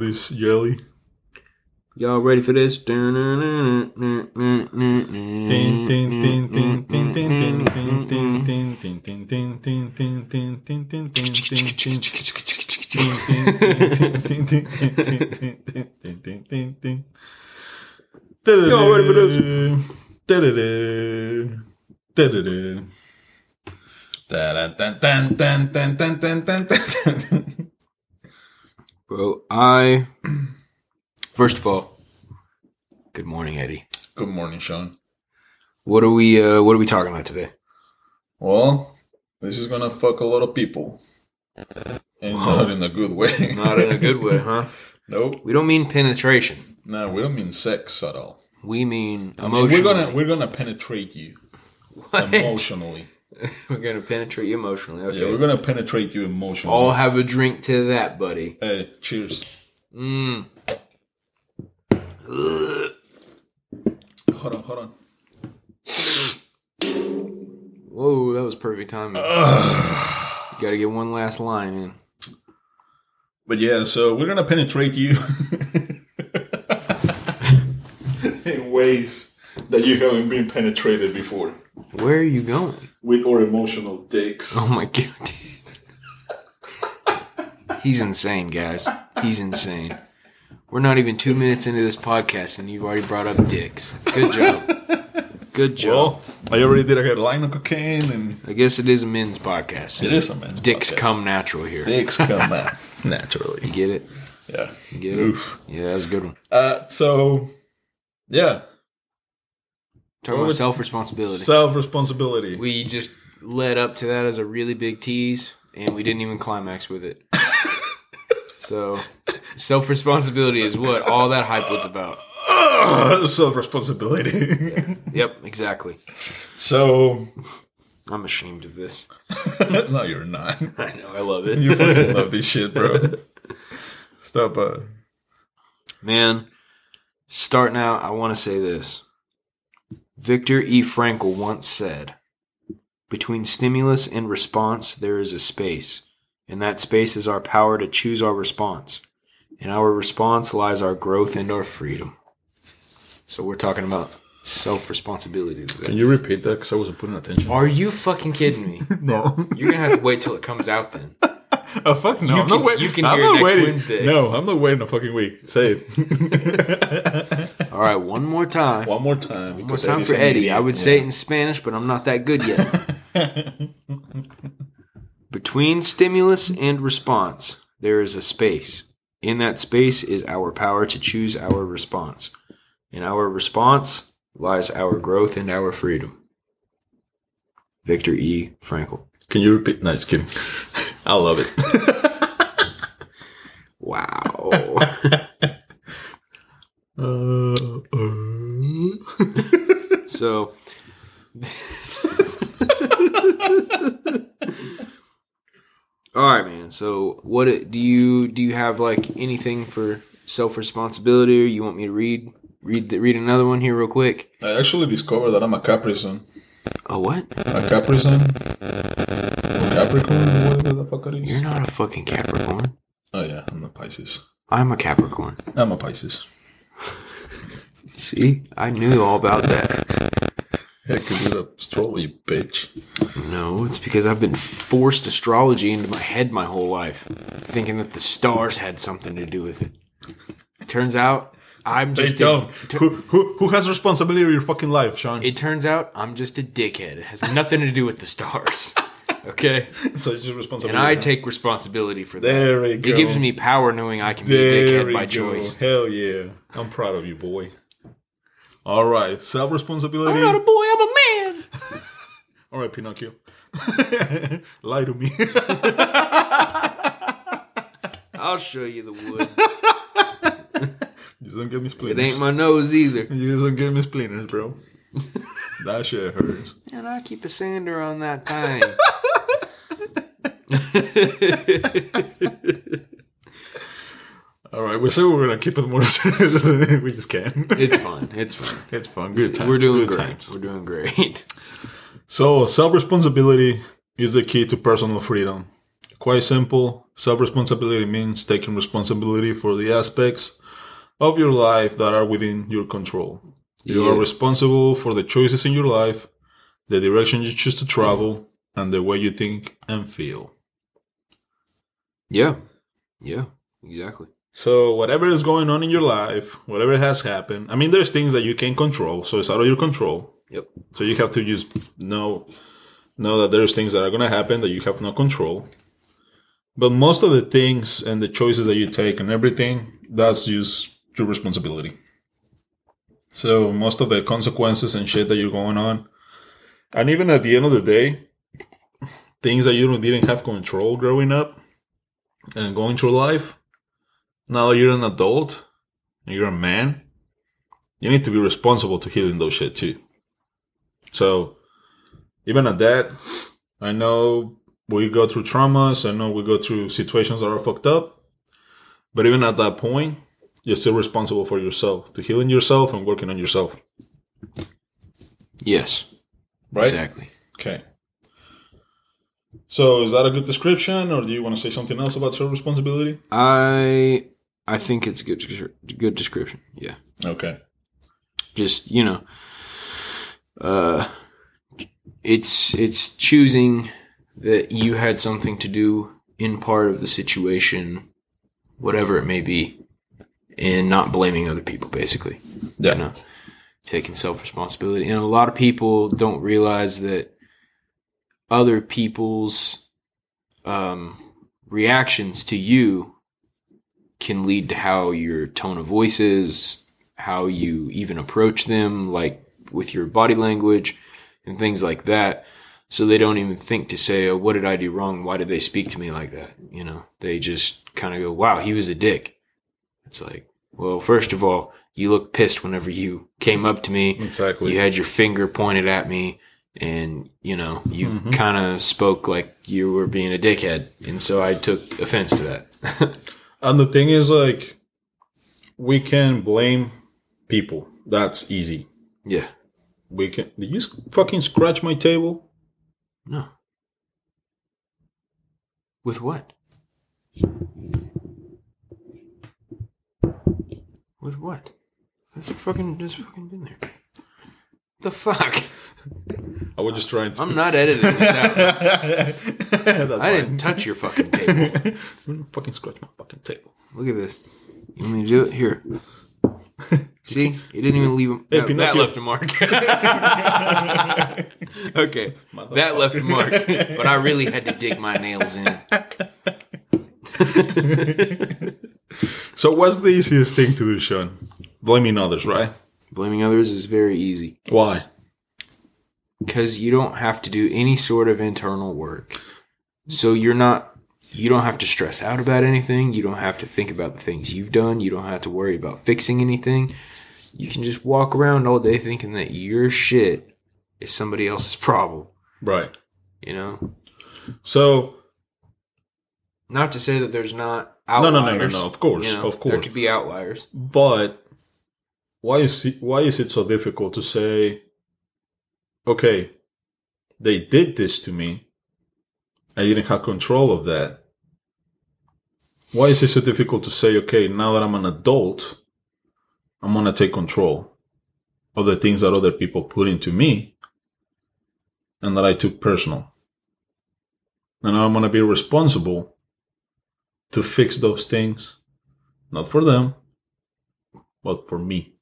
you ready for this, Jelly? Y'all ready for this? Y'all ready for this? Bro, I. First of all, good morning, Eddy. Good morning, Shawn. What are we? Uh, what are we talking about today? Well, this is gonna fuck a lot of people, and not in a good way. Not in a good way, huh? Nope. We don't mean penetration. No, we don't mean sex at all. We mean I mean, we're gonna we're gonna penetrate you What? emotionally. We're gonna penetrate you emotionally. Okay. Yeah, we're gonna penetrate you emotionally. All have a drink to that, buddy. Hey, cheers. Mm. Hold on, hold on. Whoa, that was perfect timing. You gotta get one last line in. But yeah, so we're gonna penetrate you in ways that you haven't been penetrated before Where are you going? With our emotional dicks. Oh my god. He's insane, guys. He's insane. We're not even two minutes into this podcast and you've already brought up dicks. Good job. Good job. Well, I already did a line of cocaine, and I guess it is a men's podcast. it is a man's Dicks podcast. come natural here. Dicks come out naturally. You get it? Yeah. You get Oof. it? Yeah, that's a good one. Uh, so, yeah, Talking about self responsibility. self responsibility. we just led up to that as a really big tease and we didn't even climax with it. so self responsibility is what all that hype was about. self responsibility. Yep, exactly. so, I'm ashamed of this. no, you're not. I know, I love it. You fucking love this shit, bro. Stop. Uh, Man, starting out, I want to say this. Viktor E. Frankl once said, Between stimulus and response, there is a space, and that space is our power to choose our response. In our response lies our growth and our freedom. So we're talking about self responsibility today. Can you repeat that? Because I wasn't putting attention. Are you fucking kidding me? No. You're gonna have to wait till it comes out then. Oh fuck no! You I'm can- not waiting. you can I'm hear not next waiting. Wednesday. No, I'm not waiting a fucking week. Say it All right, one more time. one more time. One more time for Eddy. I would say it in Spanish, but I'm not that good yet. Between stimulus and response, there is a space. In that space is our power to choose our response. In our response lies our growth and our freedom. Victor E. Frankel. Can you repeat? No, just kidding. I love it. Wow. Uh, uh. so. All right, man. So, what do you do? You have like anything for self responsibility, or you want me to read read the, read another one here real quick? I actually discovered that I'm a Capricorn. A what? A Capricorn? Or Capricorn? Whatever the fuck it is. You're not a fucking Capricorn. Oh yeah, I'm a Pisces. I'm a Capricorn. I'm a Pisces. See, I knew all about that. Yeah, because you're the astrology bitch. No, it's because I've been forced astrology into my head my whole life, thinking that the stars had something to do with it. Turns out I'm just a- don't. tu- Who, who, who has responsibility of your fucking life, Shawn? It turns out I'm just a dickhead. It has nothing to do with the stars. Okay? so it's your And. I take responsibility for that. There we go. It gives me power knowing I can be a There dickhead by go. choice. Hell yeah. I'm proud of you, boy. All right. Self responsibility. I'm not a boy, I'm a man. All right, Pinocchio. Lie to me. I'll show you the wood. Just don't give me splinters. It ain't my nose either. You just don't give me splinters, bro. that shit hurts. And I keep a sander on that thing. All right, we said we were gonna keep it more. Serious. we just can't. It's fun. It's fun. It's fun. Good times. We're doing Good great. times. We're doing great. So self responsibility is the key to personal freedom. quite simple. Self responsibility means taking responsibility for the aspects of your life that are within your control. You Yeah. are responsible for the choices in your life, the direction you choose to travel, and the way you think and feel. Yeah. Yeah. Exactly. So whatever is going on in your life, whatever has happened, I mean, there's things that you can't control, so it's out of your control. Yep. So you have to just know know that there's things that are going to happen that you have no control. But most of the things and the choices that you take and everything, that's just your responsibility. So most of the consequences and shit that you're going on, and even at the end of the day, things that you didn't have control growing up and going through life, now you're an adult and you're a man, you need to be responsible to healing those shit too. So even at that, I know we go through traumas. I know we go through situations that are fucked up. But even at that point, you're still responsible for yourself, to healing yourself and working on yourself. Yes. Right? Exactly. Okay. So is that a good description, or do you want to say something else about self responsibility? I I think it's good good description. Yeah. Okay. Just, you know, uh it's it's choosing that you had something to do in part of the situation, whatever it may be, and not blaming other people basically. Yeah. You know, taking self responsibility. And a lot of people don't realize that other people's um, reactions to you can lead to how your tone of voice is, how you even approach them, like with your body language and things like that. So they don't even think to say, oh, what did I do wrong? Why did they speak to me like that? You know, they just kind of go, wow, he was a dick. It's like, well, first of all, you looked pissed whenever you came up to me. Exactly. You had your finger pointed at me and, you know, you Mhm. kind of spoke like you were being a dickhead. And so I took offense to that. And the thing is, like, we can blame people. That's easy. yeah. We can. Did you fucking scratch my table? No. With what? With what? That's fucking just fucking been there. The fuck? I was just trying to. I'm not editing this out. I didn't touch your fucking table. fucking scratch my fucking table. Look at this. You want me to do it? Here. See? You didn't even leave a Hey, that, that left a mark. okay. That left a mark. But I really had to dig my nails in. So, what's the easiest thing to do, Shawn? Blaming others, right? Blaming others is very easy. Why? because you don't have to do any sort of internal work. So you're not you don't have to stress out about anything. You don't have to think about the things you've done. You don't have to worry about fixing anything. You can just walk around all day thinking that your shit is somebody else's problem, Right. you know? So, Not to say that there's not no, no, no, no, no. Of course, you know, of There could be outliers. But why is it, why is it so difficult to say, okay, they did this to me. I didn't have control of that. Why is it so difficult to say, okay, now that I'm an adult, I'm gonna take control of the things that other people put into me and that I took personal. And now I'm gonna be responsible to fix those things, not for them, but for me.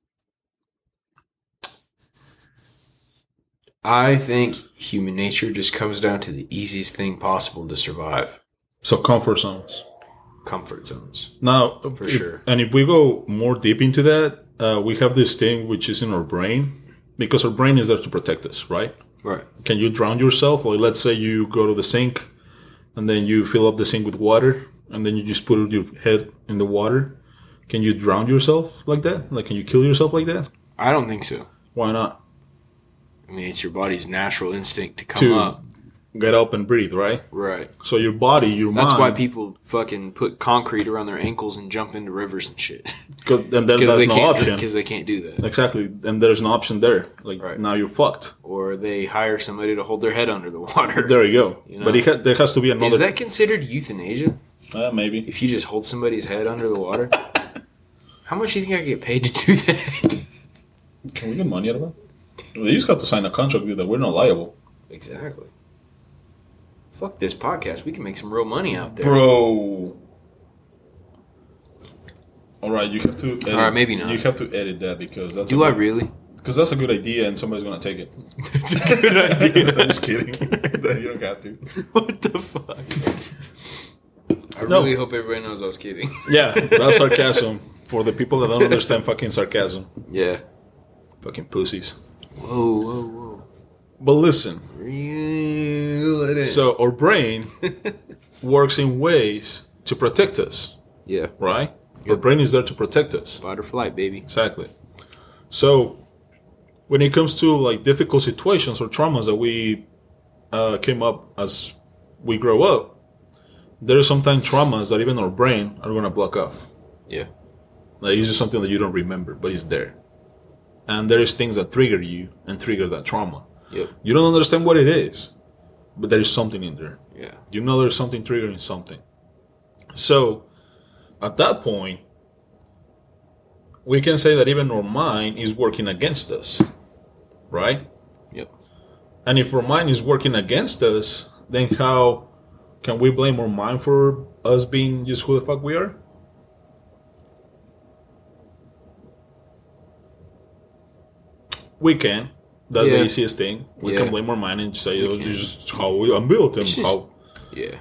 I think human nature just comes down to the easiest thing possible to survive. So comfort zones. Comfort zones. Now, For if- sure. And if we go more deep into that, uh, we have this thing which is in our brain because our brain is there to protect us, right? Right. Can you drown yourself? Or let's say you go to the sink and then you fill up the sink with water and then you just put your head in the water. Can you drown yourself like that? Like, can you kill yourself like that? I don't think so. Why not? I mean, it's your body's natural instinct to come To- up. get up and breathe, right? Right. So your body, your mind. That's mind, why people fucking put concrete around their ankles and jump into rivers and shit. Cause, and there, Because there's they no option. Because they can't do that. Exactly, and there's no option there. Like Right. now you're fucked. Or they hire somebody to hold their head under the water. There you go. You know? But it ha- there has to be another. Is that considered euthanasia? Uh, maybe. If you just hold somebody's head under the water? How much do you think I get paid to do that? Can we get money out of that? Well, you just got to sign a contract that we're not liable, exactly. Fuck this podcast. We can make some real money out there. bro. All right, you have to. Edit, All right, maybe not. You have to edit that because that's Do a I good- really? Because that's a good idea, and somebody's gonna take it. It's a good idea. I'm just kidding. you don't have to. what the fuck? I No. really hope everybody knows I was kidding. Yeah, that's sarcasm for the people that don't understand fucking sarcasm. yeah. Fucking pussies. Whoa, whoa, whoa. But listen, Reel so our brain works in ways to protect us, yeah. right? Our brain is there to protect us. Fight or flight, baby. Exactly. So, when it comes to like difficult situations or traumas that we uh, came up as we grow up, there are sometimes traumas that even our brain are gonna block off. Yeah. Like it's just something that you don't remember, but it's there. And there is things that trigger you and trigger that trauma. Yep. You don't understand what it is, but there is something in there. Yeah. You know there's something triggering something. So, at that point, we can say that even our mind is working against us, right? Yep. And if our mind is working against us, then how can we blame our mind for us being just who the fuck we are? We can. That's Yeah. the easiest thing. We Yeah. can blame our mind and say, oh, can. it's just how we, I'm built and just- how Yeah.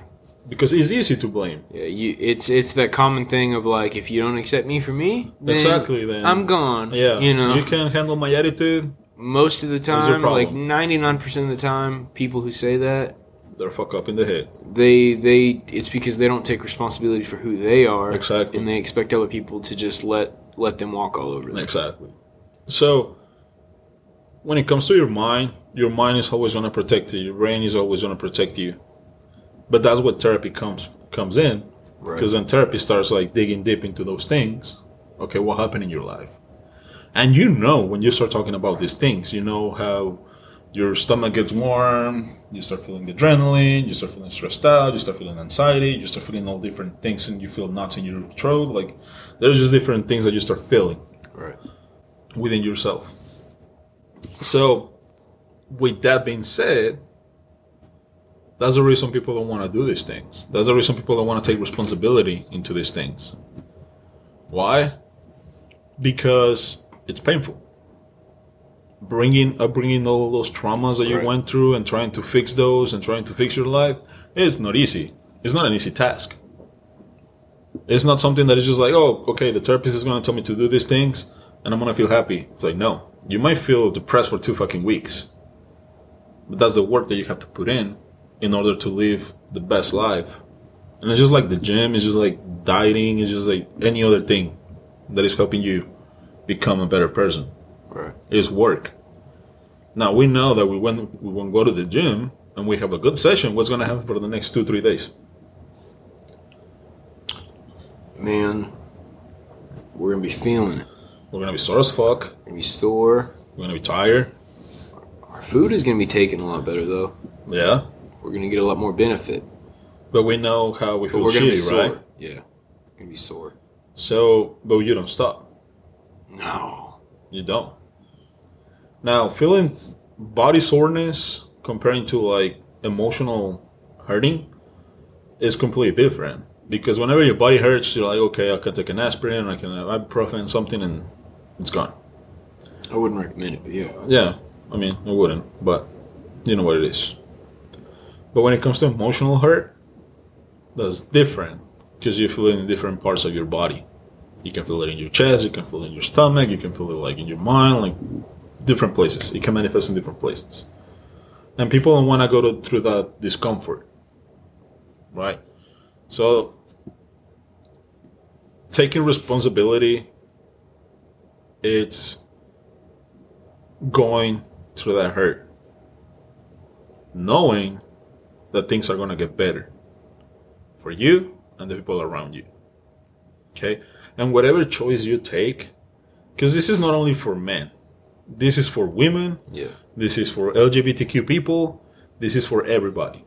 because it's easy to blame. Yeah, you, it's it's that common thing of like if you don't accept me for me, then Exactly, then- I'm gone. Yeah, you know, you can't handle my attitude. most of the time, like ninety nine percent of the time, people who say that They're fuck up in the head. they they it's because they don't take responsibility for who they are, Exactly. and they expect other people to just let let them walk all over them. Exactly. So, when it comes to your mind, your mind is always going to protect you. Your brain is always going to protect you. But that's what therapy comes comes in, Right. because then therapy starts like digging deep into those things. Okay, what happened in your life? And you know when you start talking about these things, you know how your stomach gets warm, you start feeling adrenaline, you start feeling stressed out, you start feeling anxiety, you start feeling all different things, and you feel knots in your throat. Like there's just different things that you start feeling Right. within yourself. So, with that being said, that's the reason people don't want to do these things. That's the reason people don't want to take responsibility into these things. Why? Because it's painful. Bringing up, bringing all those traumas that you Right. went through and trying to fix those and trying to fix your life, it's not easy. It's not an easy task. It's not something that is just like, oh, okay, the therapist is going to tell me to do these things and I'm going to feel happy. It's like, no. You might feel depressed for two fucking weeks. But that's the work that you have to put in in order to live the best life. And it's just like the gym, it's just like dieting, it's just like any other thing that is helping you become a better person. Right. It's work. Now we know that we when we won't go to the gym and we have a good session, what's gonna happen for the next two, three days? Man, we're gonna be feeling it. We're gonna be sore as fuck, We're gonna be sore. we're gonna be tired. Our food is gonna be taken a lot better though. Yeah. We're gonna get a lot more benefit. But we know how we But feel we're gonna be shitty, sore. right? Yeah. Gonna be sore. So but you don't stop. No. You don't. Now, feeling body soreness comparing to like emotional hurting is completely different. Because whenever your body hurts, you're like, okay, I can take an aspirin, I can have ibuprofen, something, and it's gone. I wouldn't recommend it, but yeah. Yeah, I mean, I wouldn't, but you know what it is. But when it comes to emotional hurt, that's different because you feel it in different parts of your body. You can feel it in your chest, you can feel it in your stomach, you can feel it like in your mind, like different places. It can manifest in different places. And people don't want to go to, through that discomfort, right? So, taking responsibility, it's going through that hurt, knowing that things are going to get better for you and the people around you. Okay? And whatever choice you take, because this is not only for men, this is for women, Yeah. this is for LGBTQ people, this is for everybody.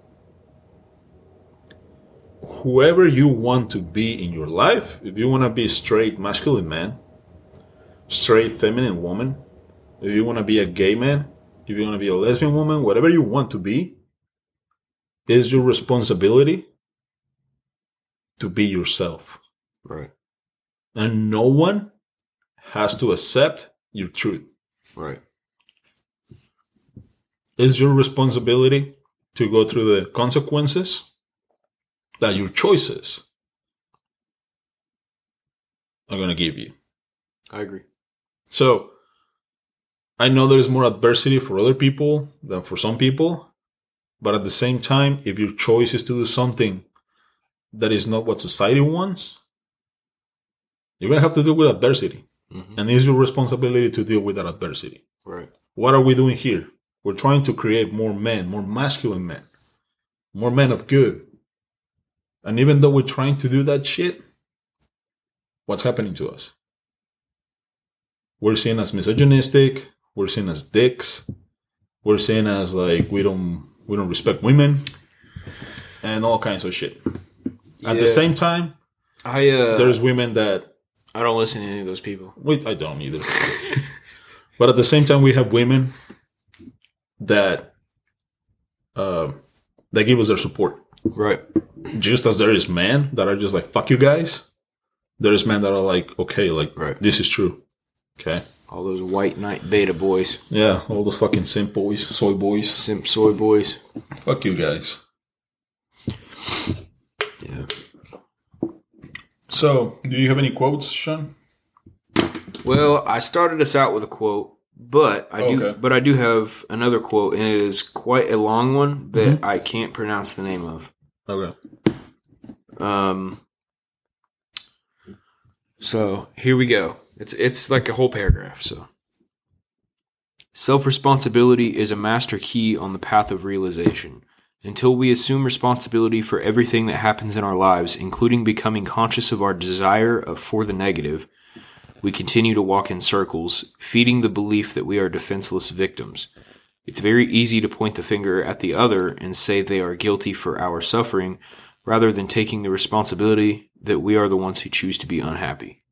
Whoever you want to be in your life, if you want to be a straight masculine man, straight feminine woman, if you want to be a gay man, if you want to be a lesbian woman, whatever you want to be, is your responsibility to be yourself. Right. And no one has to accept your truth. Right. It's your responsibility to go through the consequences that your choices are going to give you. I agree. So, I know there's more adversity for other people than for some people, but at the same time, if your choice is to do something that is not what society wants, you're going to have to deal with adversity. Mhm. And it's your responsibility to deal with that adversity. Right. What are we doing here? We're trying to create more men, more masculine men, more men of good. And even though we're trying to do that shit, what's happening to us? We're seen as misogynistic. We're seen as dicks. We're seen as like we don't we don't respect women, and all kinds of shit. At the same time, I uh there's women that I don't listen to any of those people. Wait, I don't either. but at the same time, we have women that uh, that give us their support. Right. Just as there is men that are just like "fuck you guys," there is men that are like, "Okay, like Right. this is true." Okay, All those white knight beta boys, yeah, all those fucking simp boys, soy boys. simp soy boys. Fuck you guys. Yeah. So, do you have any quotes, Shawn? Well, I started us out with a quote, but I do Okay. but I do have another quote and it is quite a long one that I can't pronounce the name of. Okay. Um so here we go. It's it's like a whole paragraph, so Self-responsibility is a master key on the path of realization. Until we assume responsibility for everything that happens in our lives, including becoming conscious of our desire of, for the negative, we continue to walk in circles, feeding the belief that we are defenseless victims. It's very easy to point the finger at the other and say they are guilty for our suffering, rather than taking the responsibility that we are the ones who choose to be unhappy.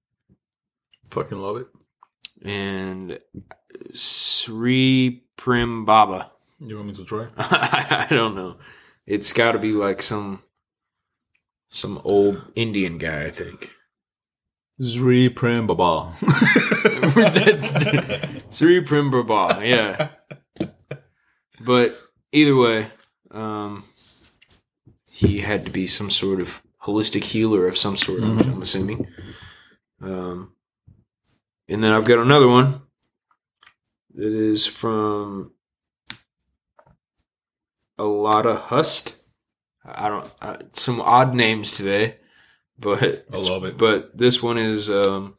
Fucking love it. And Sri Prim Baba. You want me to try? I don't know. It's got to be like some some old Indian guy, I think. Sri Prem Baba. That's Sri Prim Baba, yeah. But either way, um, he had to be some sort of holistic healer of some sort. I'm- I'm assuming. Um, and then I've got another one that is from Alada Hust. I don't I, some odd names today, but I love it. But this one is um,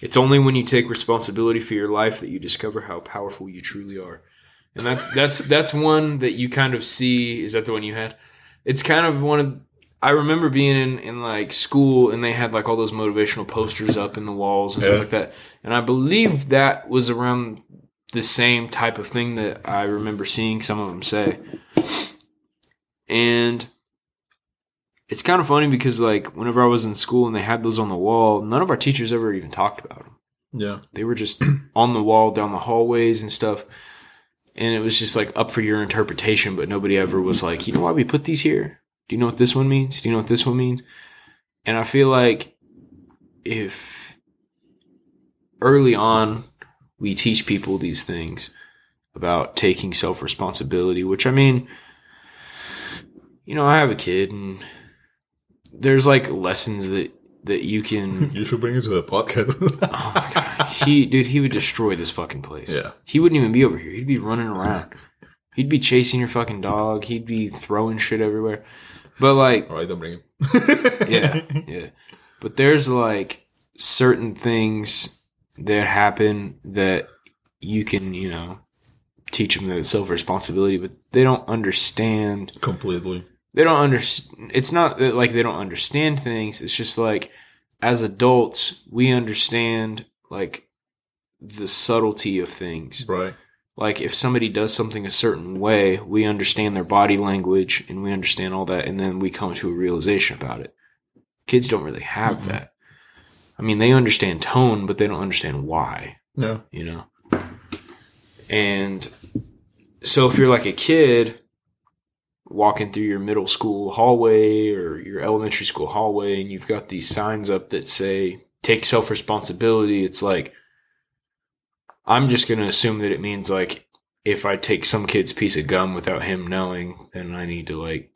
it's only when you take responsibility for your life that you discover how powerful you truly are. And that's that's that's one that you kind of see. Is that the one you had? It's kind of one of. I remember being in, in like school and they had like all those motivational posters up in the walls and Yeah. stuff like that. And I believe that was around the same type of thing that I remember seeing some of them say. And it's kind of funny because like whenever I was in school and they had those on the wall, none of our teachers ever even talked about them. Yeah. They were just on the wall down the hallways and stuff. And it was just like up for your interpretation, but nobody ever was like, you know why we put these here? Do you know what this one means? Do you know what this one means? And I feel like if early on we teach people these things about taking self responsibility, which I mean, you know, I have a kid and there's like lessons that that you can You should bring it to the podcast. Oh my god, he dude, he would destroy this fucking place. Yeah. he wouldn't even be over here. He'd be running around. He'd be chasing your fucking dog. He'd be throwing shit everywhere. But like, All right, don't bring him. yeah, yeah. But there's like certain things that happen that you can, you know, teach them the self responsibility, but they don't understand. Completely. They don't understand. It's not that like they don't understand things. It's just like as adults, we understand like the subtlety of things. Right. Like if somebody does something a certain way, we understand their body language and we understand all that, and then we come to a realization about it. Kids don't really have Mhm. that. I mean, they understand tone, but they don't understand why Yeah. you know? And so if you're like a kid walking through your middle school hallway or your elementary school hallway and you've got these signs up that say take self responsibility, it's like I'm just going to assume that it means like if I take some kid's piece of gum without him knowing, then I need to like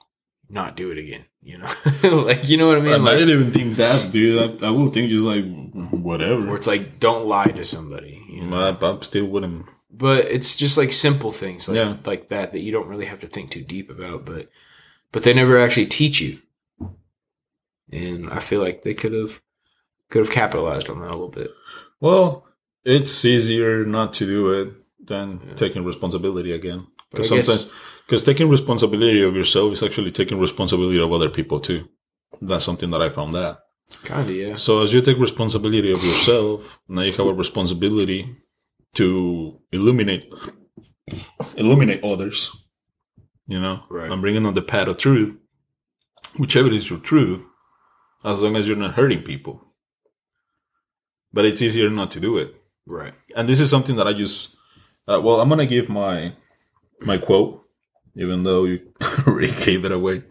not do it again, you know? like you know what I mean? I Like didn't even think that, dude. I, I will think just like whatever. where it's like don't lie to somebody, you know? I, I still wouldn't. But it's just like simple things like Yeah. like that that you don't really have to think too deep about but but they never actually teach you and i feel like they could have could have capitalized on that a little bit Well, it's easier not to do it than taking responsibility again. Because sometimes, because taking responsibility of yourself is actually taking responsibility of other people too. That's something that I found out. kind of yeah So as you take responsibility of yourself, now you have a responsibility to illuminate, illuminate others. You know, Right. and bringing on the path of truth, whichever is your truth, as long as you're not hurting people. But it's easier not to do it right and this is something that I use. Uh, well, I'm gonna give my my quote, even though you already gave it away.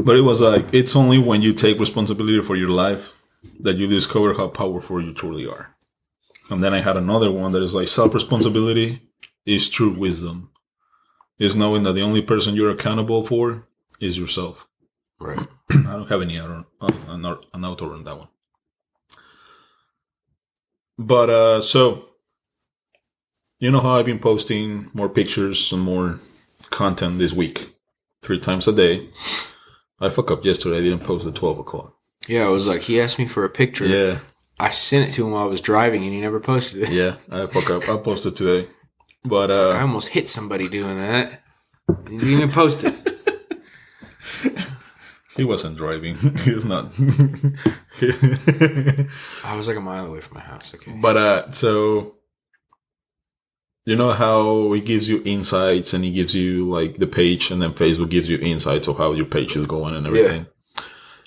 But it was like it's only when you take responsibility for your life that you discover how powerful you truly are. And then I had another one that is like self responsibility is true wisdom. Is knowing that the only person you're accountable for is yourself. right I don't have any other uh, an, author on that one. But uh so you know how I've been posting more pictures and more content this week, three times a day. I fuck up yesterday. I didn't post at twelve o'clock. yeah i was like he asked me for a picture Yeah, i sent it to him while i was driving and he never posted it yeah. I fuck up. I posted today, but i uh, almost hit somebody doing that he didn't even post it he wasn't driving. he was not. i was like a mile away from my house okay But uh so you know how it gives you insights and it gives you like the page and then Facebook gives you insights of how your page is going and everything.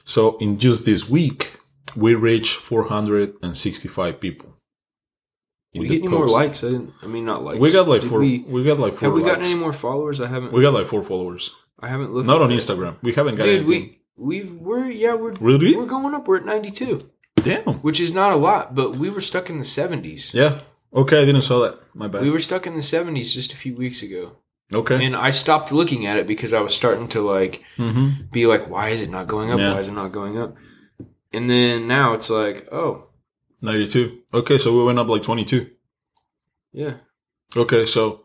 So in just this week, we reached 465 people. we get any more likes i didn't i mean not likes We got like Did four. we, We, got like four. have we gotten likes. any more followers i haven't We got like four followers. i haven't looked Not on that. Instagram. We haven't got Dude, anything. we we've we're yeah we're Really? we're going up. We're at ninety two, Damn. which is not a lot, but we were stuck in the seventies. Yeah. Okay, I didn't saw that. My bad. We were stuck in the seventies just a few weeks ago, okay. and I stopped looking at it because I was starting to like mm-hmm. be like, why is it not going up? Yeah. Why is it not going up? And then now it's like, oh 92. Okay, so we went up like 22. yeah, Okay, so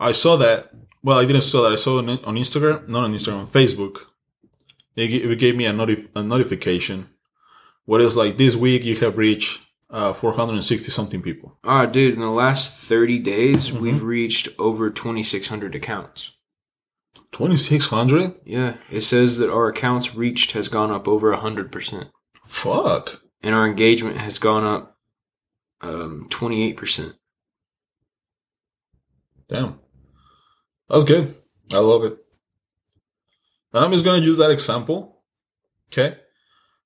I saw that. Well, I didn't saw that. I saw it on Instagram, not on Instagram, on Facebook. It, gave me a, noti- a notification. What is like this week you have reached uh, 460 something people. ah, dude. In the last thirty days, Mm-hmm. we've reached over twenty six hundred accounts. 2600? Yeah, it says that our accounts reached has gone up over hundred percent. Fuck. and our engagement has gone up um, 28%. Damn. That's good. I love it. And I'm just going to use that example. Okay.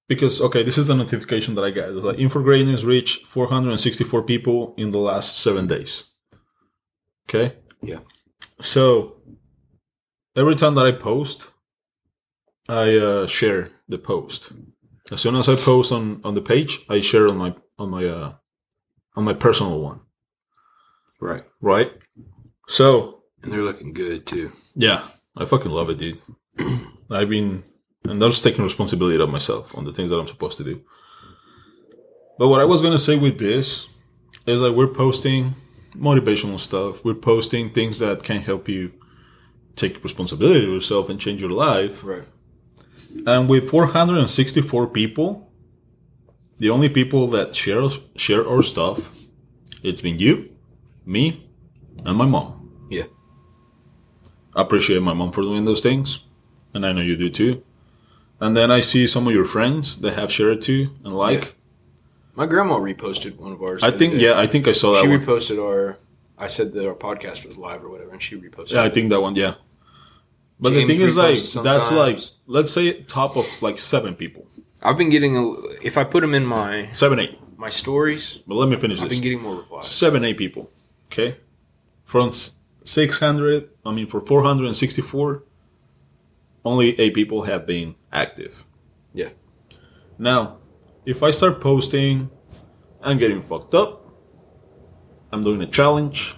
Because, okay, this is the notification that I got. It's like Greatness reached 464 people in the last seven days. Okay. Yeah. So every time that I post, I uh, share the post. As soon as I post on, on the page, I share on my on my uh, on my personal one. Right. Right. So And they're looking good too. yeah, I fucking love it, dude. I've been, and I'm just taking responsibility of myself on the things that I'm supposed to do. But what I was gonna say with this is like we're posting motivational stuff. We're posting things that can help you take responsibility of yourself and change your life. Right. And with 464 people, the only people that share us- share our stuff, it's been you, me, and my mom. Yeah. I appreciate my mom for doing those things, and I know you do too. And then I see some of your friends that have shared it too and like. Yeah. My grandma reposted one of ours. I think yeah, I think I saw that she one. reposted our. I said that our podcast was live or whatever, and she reposted. yeah, I think that one. Yeah. But James the thing is, like, reposts that's like, let's say top of like seven people, I've been getting a. If I put them in my seven, eight. my stories, But let me finish this. I've this. been getting more replies. seven, eight people. Okay, from six hundred, I mean, for four hundred and sixty-four, only eight people have been active. Yeah. Now, if I start posting, I'm getting fucked up. I'm doing a challenge.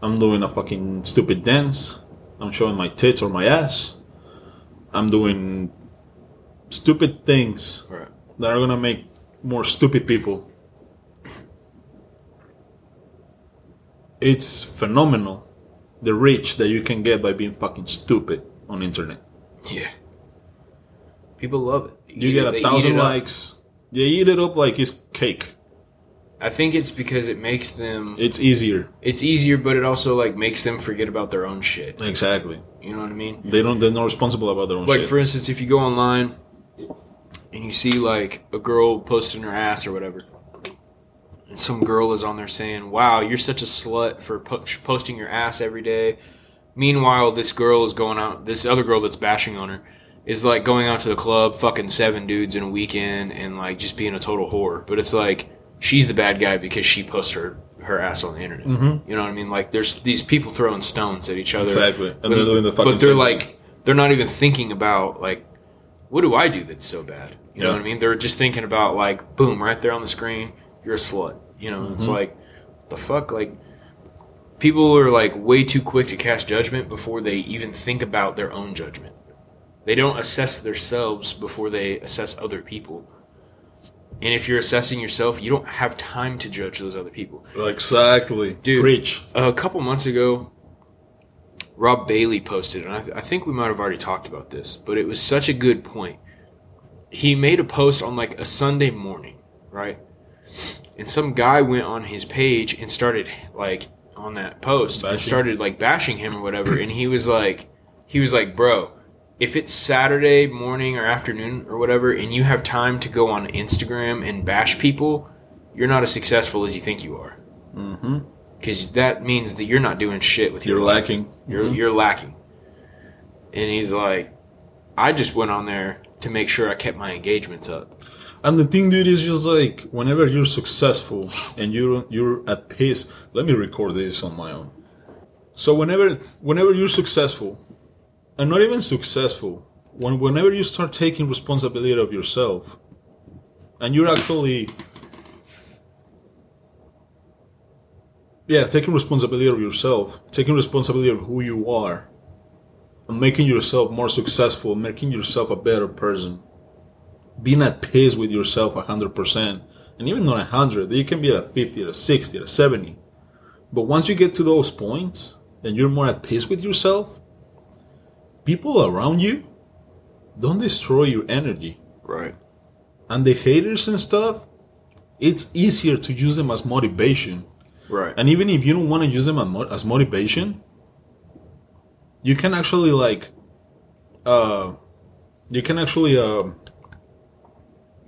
I'm doing a fucking stupid dance. I'm showing my tits or my ass. I'm doing stupid things right. that are gonna make more stupid people. It's phenomenal the reach that you can get by being fucking stupid on internet. Yeah. People love it. You eat get a thousand it up. likes. They eat it up like it's cake. I think it's because it makes them. It's easier. It's easier, but it also like makes them forget about their own shit. Exactly. You know what I mean? They don't. They're not responsible about their own Like shit. for instance, if you go online and you see like a girl posting her ass or whatever, and some girl is on there saying, "Wow, you're such a slut for po- posting your ass every day." Meanwhile, this girl is going out. This other girl that's bashing on her is like going out to the club, fucking seven dudes in a weekend, and like just being a total whore. But it's like she's the bad guy because she posts her her ass on the internet. You know what I mean? Like there's these people throwing stones at each other. Exactly. And but, they're doing the fucking But they're like they're not even thinking about like what do I do that's so bad? You know what I mean? They're just thinking about like boom, right there on the screen, you're a slut. You know, Mm-hmm. it's like the fuck like people are like way too quick to cast judgment before they even think about their own judgment. They don't assess themselves before they assess other people. And if you're assessing yourself, you don't have time to judge those other people. exactly. Dude. Preach. A couple months ago, Rob Bailey posted, and I, th- I think we might have already talked about this, but it was such a good point. He made a post on like a Sunday morning, right? And some guy went on his page and started like on that post and started like bashing him or whatever. And he was like, he was like, bro, if it's Saturday morning or afternoon or whatever, and you have time to go on Instagram and bash people, you're not as successful as you think you are mm-hmm. because that means that you're not doing shit with You're life. lacking. You're mm-hmm. you're lacking. And he's like, I just went on there to make sure I kept my engagements up. And the thing, dude, is just like whenever you're successful and you're you're at peace. Let me record this on my own. So whenever whenever you're successful, and not even successful, when whenever you start taking responsibility of yourself, and you're actually yeah taking responsibility of yourself, taking responsibility of who you are, and making yourself more successful, making yourself a better person being at peace with yourself 100% and even not 100 you can be at a 50 at a 60 at a 70 but once you get to those points and you're more at peace with yourself people around you don't destroy your energy Right. and the haters and stuff it's easier to use them as motivation Right. and even if you don't want to use them as motivation you can actually like uh you can actually uh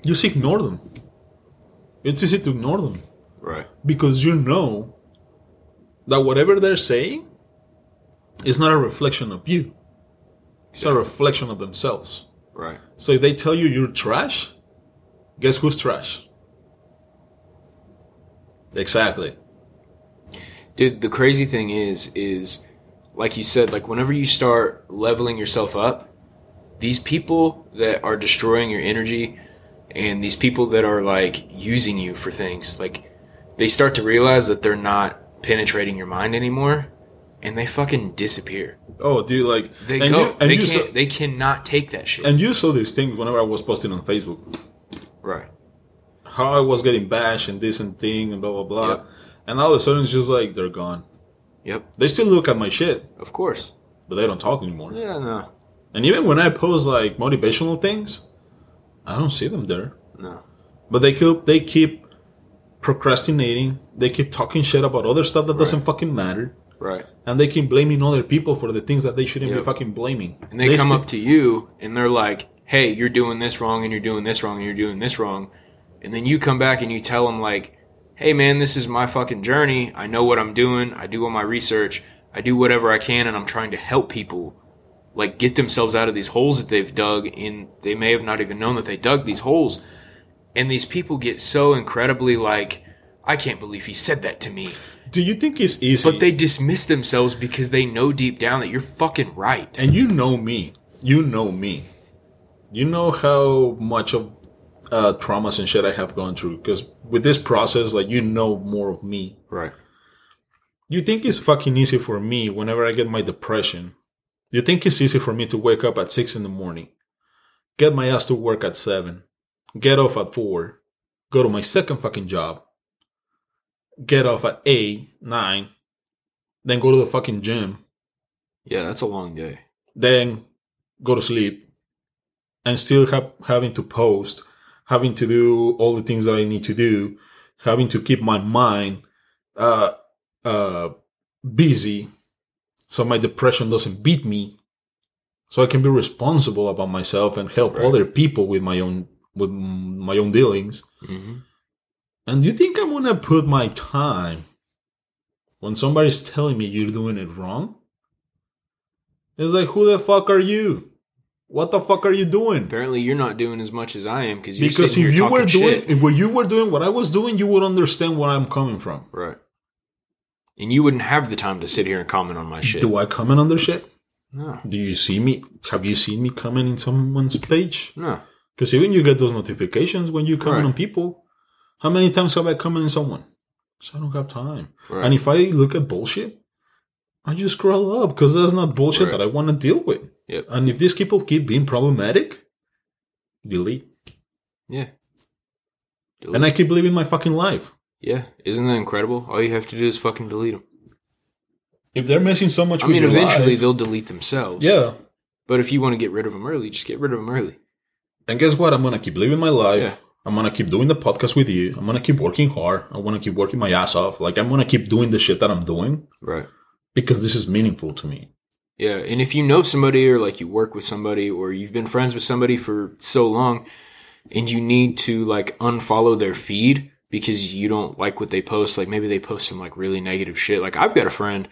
just ignore them it's easy to ignore them right. because you know that whatever they're saying is not a reflection of you it's a reflection of themselves. Right. so if they tell you you're trash guess who's trash? Exactly. Dude, the crazy thing is, is like you said, like whenever you start leveling yourself up, these people that are destroying your energy and these people that are like using you for things, like they start to realize that they're not penetrating your mind anymore and they fucking disappear. oh dude like They and go. you, and they you can't. saw, they cannot take that shit. and you saw these things whenever i was posting on facebook right. how I was getting bashed and this and thing and blah blah blah. Yep. And all of a sudden it's just like they're gone. Yep. They still look at my shit, Of course. but they don't talk anymore. Yeah. No. And even when I post like motivational things, I don't see them there. No. But they keep they keep procrastinating. They keep talking shit about other stuff that doesn't fucking matter. Right. And they keep blaming other people for the things that they shouldn't Yep. be fucking blaming. And they, come sti- up to you and they're like, "Hey, you're doing this wrong, and you're doing this wrong, and you're doing this wrong," and then you come back and you tell them like, "Hey, man, this is my fucking journey. I know what I'm doing. I do all my research. I do whatever I can, and I'm trying to help people." Like get themselves out of these holes that they've dug, and they may have not even known that they dug these holes. And these people get so incredibly like, I can't believe he said that to me. Do you think it's easy? But they dismiss themselves because they know deep down that you're fucking right. and you know me. You know me. You know how much of uh, traumas and shit I have gone through. Because with this process, like you know more of me. Right. You think it's fucking easy for me whenever I get my depression? You think it's easy for me to wake up at six in the morning, get my ass to work at seven, get off at four, go to my second fucking job, get off at eight, nine, then go to the fucking gym, Yeah, that's a long day. then go to sleep, and still have, having to post, having to do all the things that I need to do, having to keep my mind uh, uh, busy so my depression doesn't beat me, so I can be responsible about myself and help Right. other people with my own with my own dealings. hmm And you think I'm gonna put my time when somebody's telling me you're doing it wrong? It's like, who the fuck are you? What the fuck are you doing? Apparently, you're not doing as much as I am because you're Because sitting if here you were doing, shit. if you were doing what I was doing, you would understand where I'm coming from. right, and you wouldn't have the time to sit here and comment on my shit. Do I comment on their shit? No, Do you see me? Have you seen me comment in someone's page? no, Because even you get those notifications when you comment Right. on people. How many times have I come in someone? So I don't have time. right. And if I look at bullshit, I just scroll up because that's not bullshit Right. that I want to deal with. Yep. And if these people keep being problematic, delete. yeah. And I keep living my fucking life. yeah, isn't that incredible? All you have to do is fucking delete them. If they're messing so much I with mean, eventually life- they'll delete themselves. yeah. But if you want to get rid of them early, just get rid of them early. And guess what? I'm gonna keep living my life. Yeah. I'm gonna keep doing the podcast with you. I'm gonna keep working hard. I want to keep working my ass off. Like I'm gonna keep doing the shit that I'm doing Right. because this is meaningful to me. Yeah, and if you know somebody or like you work with somebody or you've been friends with somebody for so long and you need to like unfollow their feed because you don't like what they post, like maybe they post some like really negative shit. Like I've got a friend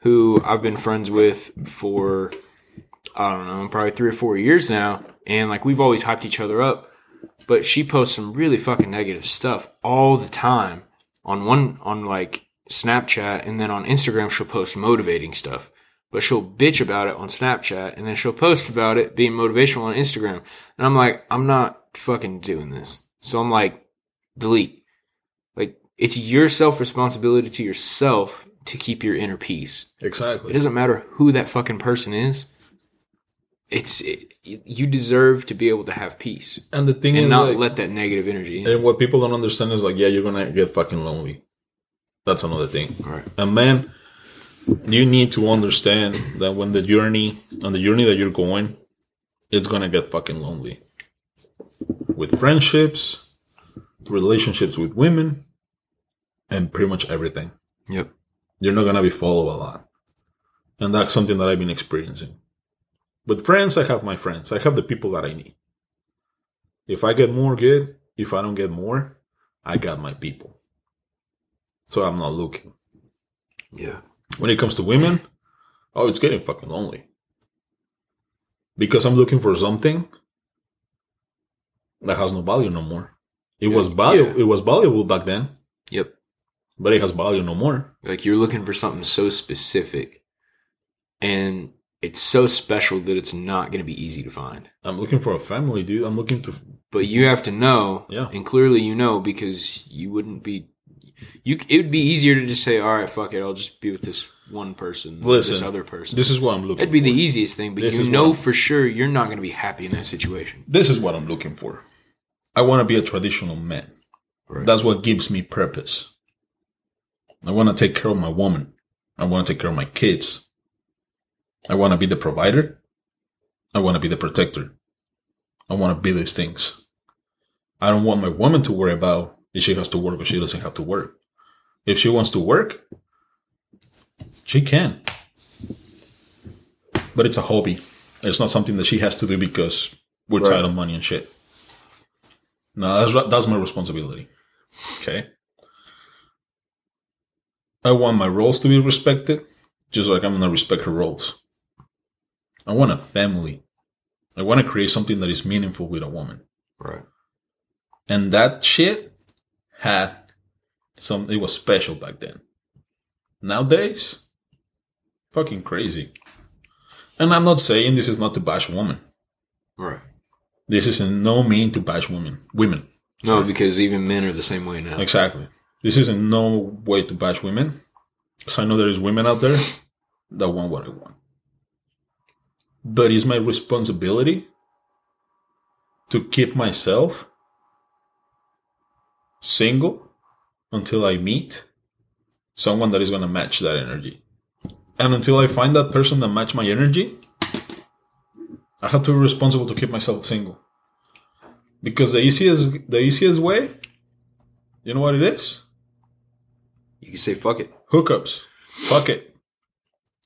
who I've been friends with for I don't know, probably 3 or 4 years now and like we've always hyped each other up, but she posts some really fucking negative stuff all the time on one on like Snapchat and then on Instagram she'll post motivating stuff but she'll bitch about it on Snapchat and then she'll post about it being motivational on Instagram. And I'm like, I'm not fucking doing this. So I'm like, delete. Like, it's your self responsibility to yourself to keep your inner peace. Exactly. It doesn't matter who that fucking person is. It's, it, you deserve to be able to have peace And the thing and is, not like, let that negative energy in. and what people don't understand is like, yeah, you're gonna get fucking lonely. That's another thing. Right. And man, you need to understand that when the journey on the journey that you're going, it's gonna get fucking lonely. With friendships, relationships with women, and pretty much everything. Yep. You're not gonna be followed a lot. And that's something that I've been experiencing. With friends, I have my friends. I have the people that I need. If I get more, good. If I don't get more, I got my people. So I'm not looking. Yeah. When it comes to women, oh, it's getting fucking lonely. Because I'm looking for something that has no value no more. It Yeah. was valuable. Yeah. It was valuable back then, Yep. but it has value no more. Like you're looking for something so specific and it's so special that it's not going to be easy to find. I'm looking for a family, dude. I'm looking to. But you have to know, Yeah. and clearly you know because you wouldn't be. You it would be easier to just say, "All right, fuck it, I'll just be with this one person, or this other person." This is what I'm looking. For. That'd be the easiest thing, but This you know for sure you're not going to be happy in that situation. This is what I'm looking for. I want to be a traditional man. Right. That's what gives me purpose. I want to take care of my woman. I want to take care of my kids. I want to be the provider. I want to be the protector. I want to be these things. I don't want my woman to worry about if she has to work or she doesn't have to work. If she wants to work, she can. But it's a hobby. It's not something that she has to do because we're Right. tired of money and shit. No, that's that's my responsibility. Okay. I want my roles to be respected, just like I'm gonna respect her roles. I want a family. I want to create something that is meaningful with a woman. Right. And that shit had some, it was special back then. Nowadays, fucking crazy. And I'm not saying this is not to bash women. Right. This is in no mean to bash women. Women. No, because even men are the same way now. Exactly. This is in no way to bash women. Because I know there is women out there that want what I want. But it's my responsibility to keep myself single until I meet someone that is going to match that energy. And until I find that person that match my energy, I have to be responsible to keep myself single. Because the easiest the easiest way, you know what it is? You can say fuck it. Hookups. Fuck it.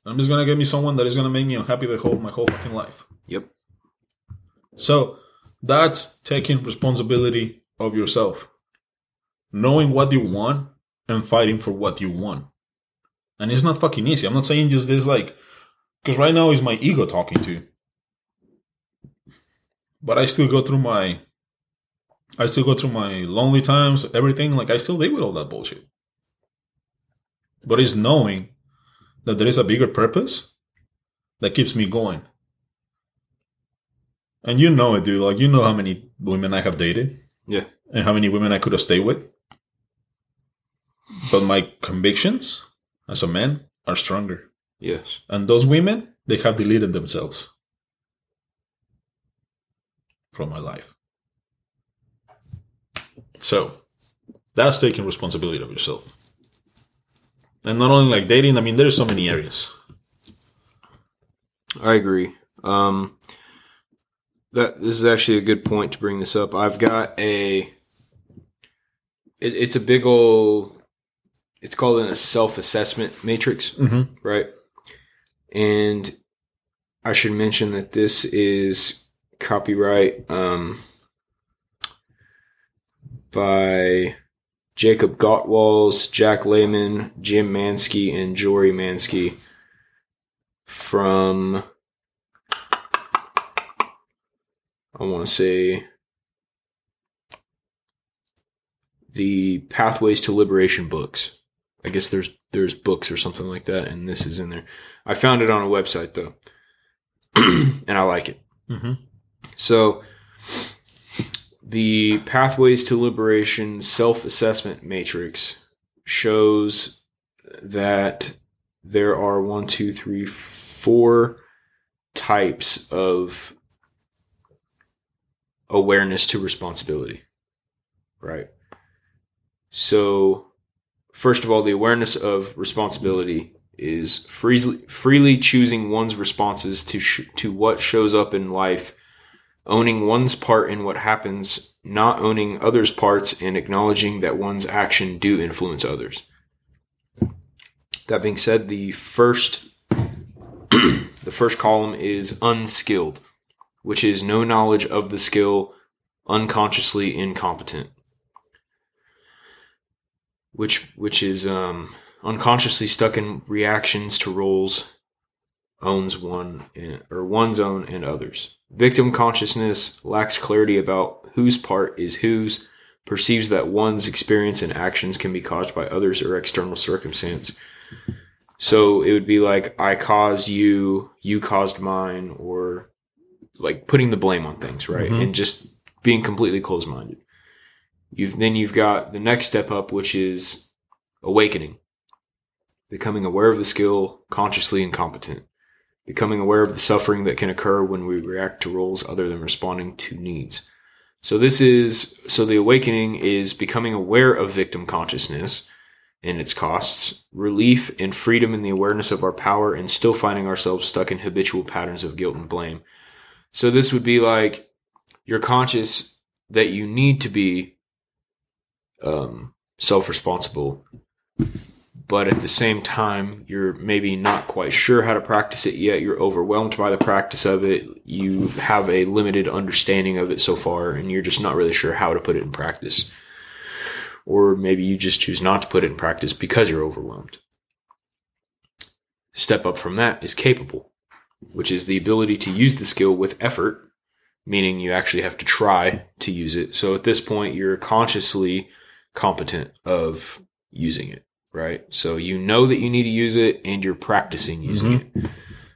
I'm just gonna get me someone that is gonna make me unhappy the whole my whole fucking life. Yep. So that's taking responsibility of yourself. Knowing what you want and fighting for what you want. And it's not fucking easy. I'm not saying just this like because right now is my ego talking to you. But I still go through my I still go through my lonely times, everything. Like I still live with all that bullshit. But it's knowing that there is a bigger purpose that keeps me going. And you know it, dude. Like you know how many women I have dated Yeah. and how many women I could have stayed with. But my convictions as a man are stronger. Yes. And those women, they have deleted themselves from my life. So that's taking responsibility of yourself. And not only like dating, I mean, there's so many areas. I agree. Um, that this is actually a good point to bring this up. I've got a. It, it's a big old. It's called a self-assessment matrix, Mm-hmm. right? And I should mention that this is copyright um, by Jacob Gotwals, Jack Lehman, Jim Manske, and Jori Manske from I want to say the Pathways to Liberation books. I guess there's there's books or something like that, and this is in there. I found it on a website though, and I like it. Mm-hmm. So, the Pathways to Liberation self assessment matrix shows that there are one, two, three, four types of awareness to responsibility. Right. So, first of all, the awareness of responsibility is freely, freely choosing one's responses to sh- to what shows up in life owning one's part in what happens, not owning others' parts, and acknowledging that one's action do influence others. That being said, the first the first column is unskilled, which is no knowledge of the skill, unconsciously incompetent. Which which is um, unconsciously stuck in reactions to roles owns one and, or one's own and others. Victim consciousness lacks clarity about whose part is whose, perceives that one's experience and actions can be caused by others or external circumstance. So it would be like I caused you, you caused mine, or like putting the blame on things, right? Mhm. And just being completely closed minded. You've then you've got the next step up, which is awakening. Becoming aware of the skill, consciously incompetent becoming aware of the suffering that can occur when we react to roles other than responding to needs. So this is so the awakening is becoming aware of victim consciousness and its costs, relief and freedom in the awareness of our power and still finding ourselves stuck in habitual patterns of guilt and blame. So this would be like you're conscious that you need to be um, self responsible. But at the same time, you're maybe not quite sure how to practice it yet. You're overwhelmed by the practice of it. You have a limited understanding of it so far, and you're just not really sure how to put it in practice. Or maybe you just choose not to put it in practice because you're overwhelmed. Step up from that is capable, which is the ability to use the skill with effort, meaning you actually have to try to use it. So at this point, you're consciously competent of using it, right? So you know that you need to use it and you're practicing using mm-hmm. it.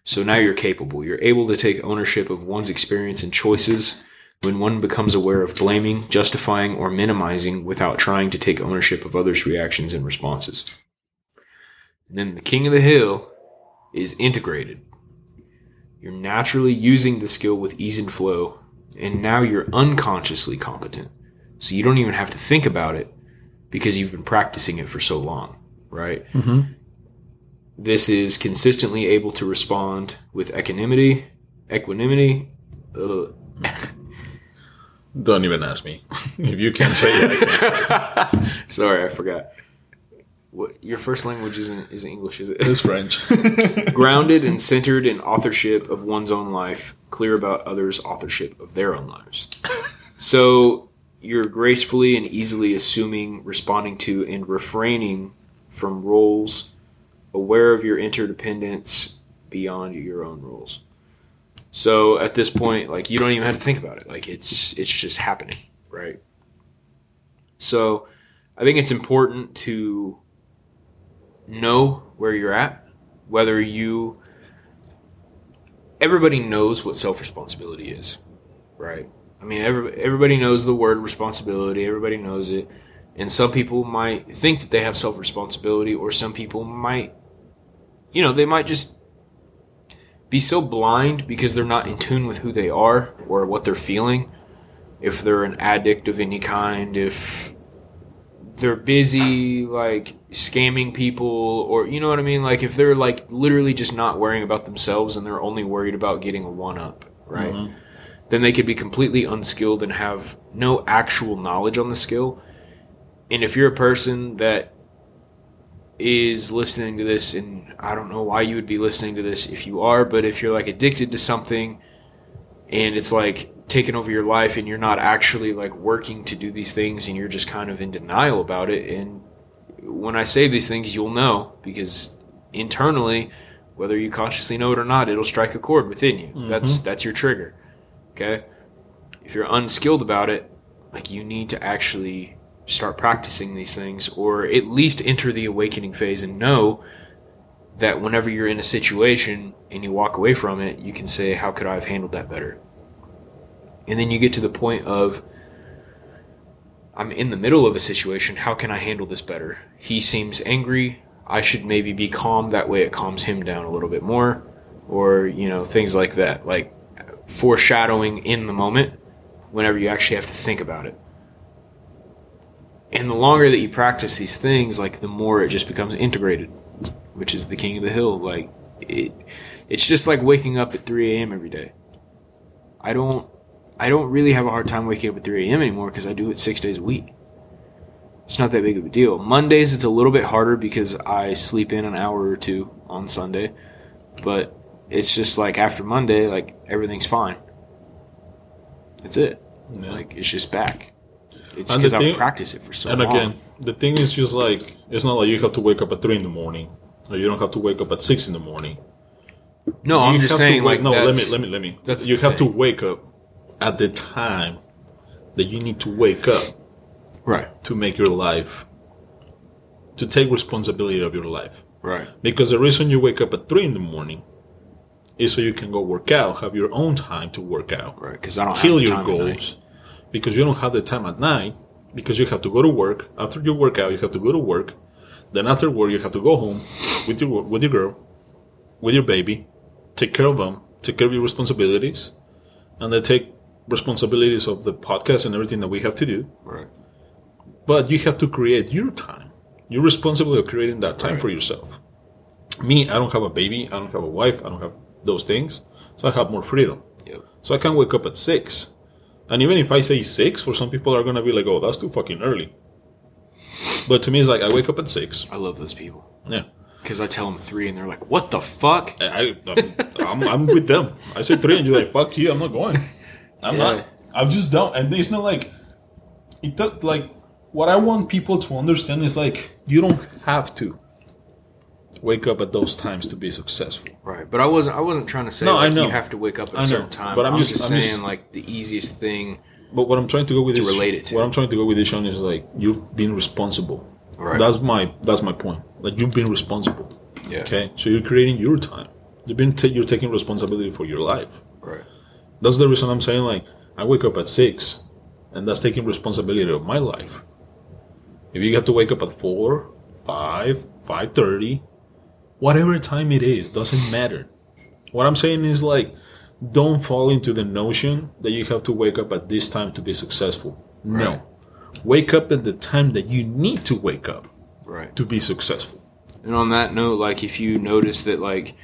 So now you're capable. You're able to take ownership of one's experience and choices when one becomes aware of blaming, justifying, or minimizing without trying to take ownership of others' reactions and responses. And then the king of the hill is integrated. You're naturally using the skill with ease and flow, and now you're unconsciously competent. So you don't even have to think about it because you've been practicing it for so long, right? This is consistently able to respond with equanimity, equanimity. Uh, Don't even ask me. if you can't say it, I can't say it. sorry, I forgot. What your first language isn't isn't English, is it? It's French. grounded and centered in authorship of one's own life, clear about others' authorship of their own lives. so you're gracefully and easily assuming, responding to, and refraining from roles, aware of your interdependence beyond your own rules. So at this point, like you don't even have to think about it. Like it's it's just happening, right? So I think it's important to know where you're at, whether you everybody knows what self responsibility is, right? I mean, every, everybody knows the word responsibility. Everybody knows it, and some people might think that they have self responsibility, or some people might, you know, they might just be so blind because they're not in tune with who they are or what they're feeling. If they're an addict of any kind, if they're busy like scamming people or you know what I mean? Like if they're like literally just not worrying about themselves and they're only worried about getting a one up right? Mm-hmm. Then they could be completely unskilled and have no actual knowledge on the skill and if you're a person that is listening to this and I don't know why you would be listening to this if you are but if you're like addicted to something and it's like taking over your life and you're not actually like working to do these things and you're just kind of in denial about it and when i say these things you'll know because internally whether you consciously know it or not it'll strike a chord within you. Mm-hmm. That's that's your trigger okay? If you're unskilled about it like you need to actually start practicing these things or at least enter the awakening phase and know that whenever you're in a situation and you walk away from it, you can say, How could I have handled that better? And then you get to the point of, I'm in the middle of a situation. How can I handle this better? He seems angry. I should maybe be calm. That way it calms him down a little bit more. Or, you know, things like that. Like foreshadowing in the moment whenever you actually have to think about it. And the longer that you practice these things, like the more it just becomes integrated which is the king of the hill. Like it, it's just like waking up at 3 a.m. every day. I don't, I don't really have a hard time waking up at 3 a.m. anymore because I do it six days a week. It's not that big of a deal. Mondays it's a little bit harder because I sleep in an hour or two on Sunday, but it's just like after Monday, like everything's fine. That's it. Yeah. Like it's just back. It's And because I've thing- practiced it for so and long. again, the thing is just like it's not like you have to wake up at three in the morning, or you don't have to wake up at six in the morning. no, I'm You just have to saying. wake- Like no, let me let me let me. that's you have to wake up at the time that you need to wake up Right. to make your life to take responsibility of your life. Right. Because the reason you wake up at three in the morning is so you can go work out, have your own time to work out, Right. Because I don't kill your goals. Because you don't have the time at night, because you have to go to work. After you work out, you have to go to work. Then after work, you have to go home with your with your girl, with your baby, take care of them, take care of your responsibilities, and then take responsibilities of the podcast and everything that we have to do. Right. But you have to create your time. You're responsible of creating that time Right. for yourself. Me, I don't have a baby. I don't have a wife. I don't have those things. So I have more freedom. Yep. So I can wake up at six. And even if I say six, for some people are going to be like, oh, that's too fucking early. But to me, it's like I wake up at six. I love those people Yeah. because I tell them three, and they're like, "What the fuck?" I, I'm, I'm, I'm with them. I say three, and you're like, "Fuck you!" I'm not going. I'm Yeah. not. I'm just don't. And it's not like it. does- Like what I want people to understand is like you don't have to wake up at those times to be successful. Right, but I wasn't. I wasn't trying to say No, I know. you have to wake up at I a know, certain time. but I'm I'm, just- just, I'm saying just- like the easiest thing. But what I'm trying to go with To this, relate it to. what I'm trying to go with this Shawn, is like you've been responsible. Right. That's my that's my point. Like you've been responsible. Yeah. Okay. So you're creating your time. You've been you're taking responsibility for your life. Right. That's the reason I'm saying like I wake up at six, and that's taking responsibility of my life. If you have to wake up at four, five, five thirty, whatever time it is, doesn't matter. What I'm saying is like, don't fall into the notion that you have to wake up at this time to be successful. Right. No, wake up at the time that you need to wake up Right. to be successful. And on that note, like if you notice that, like,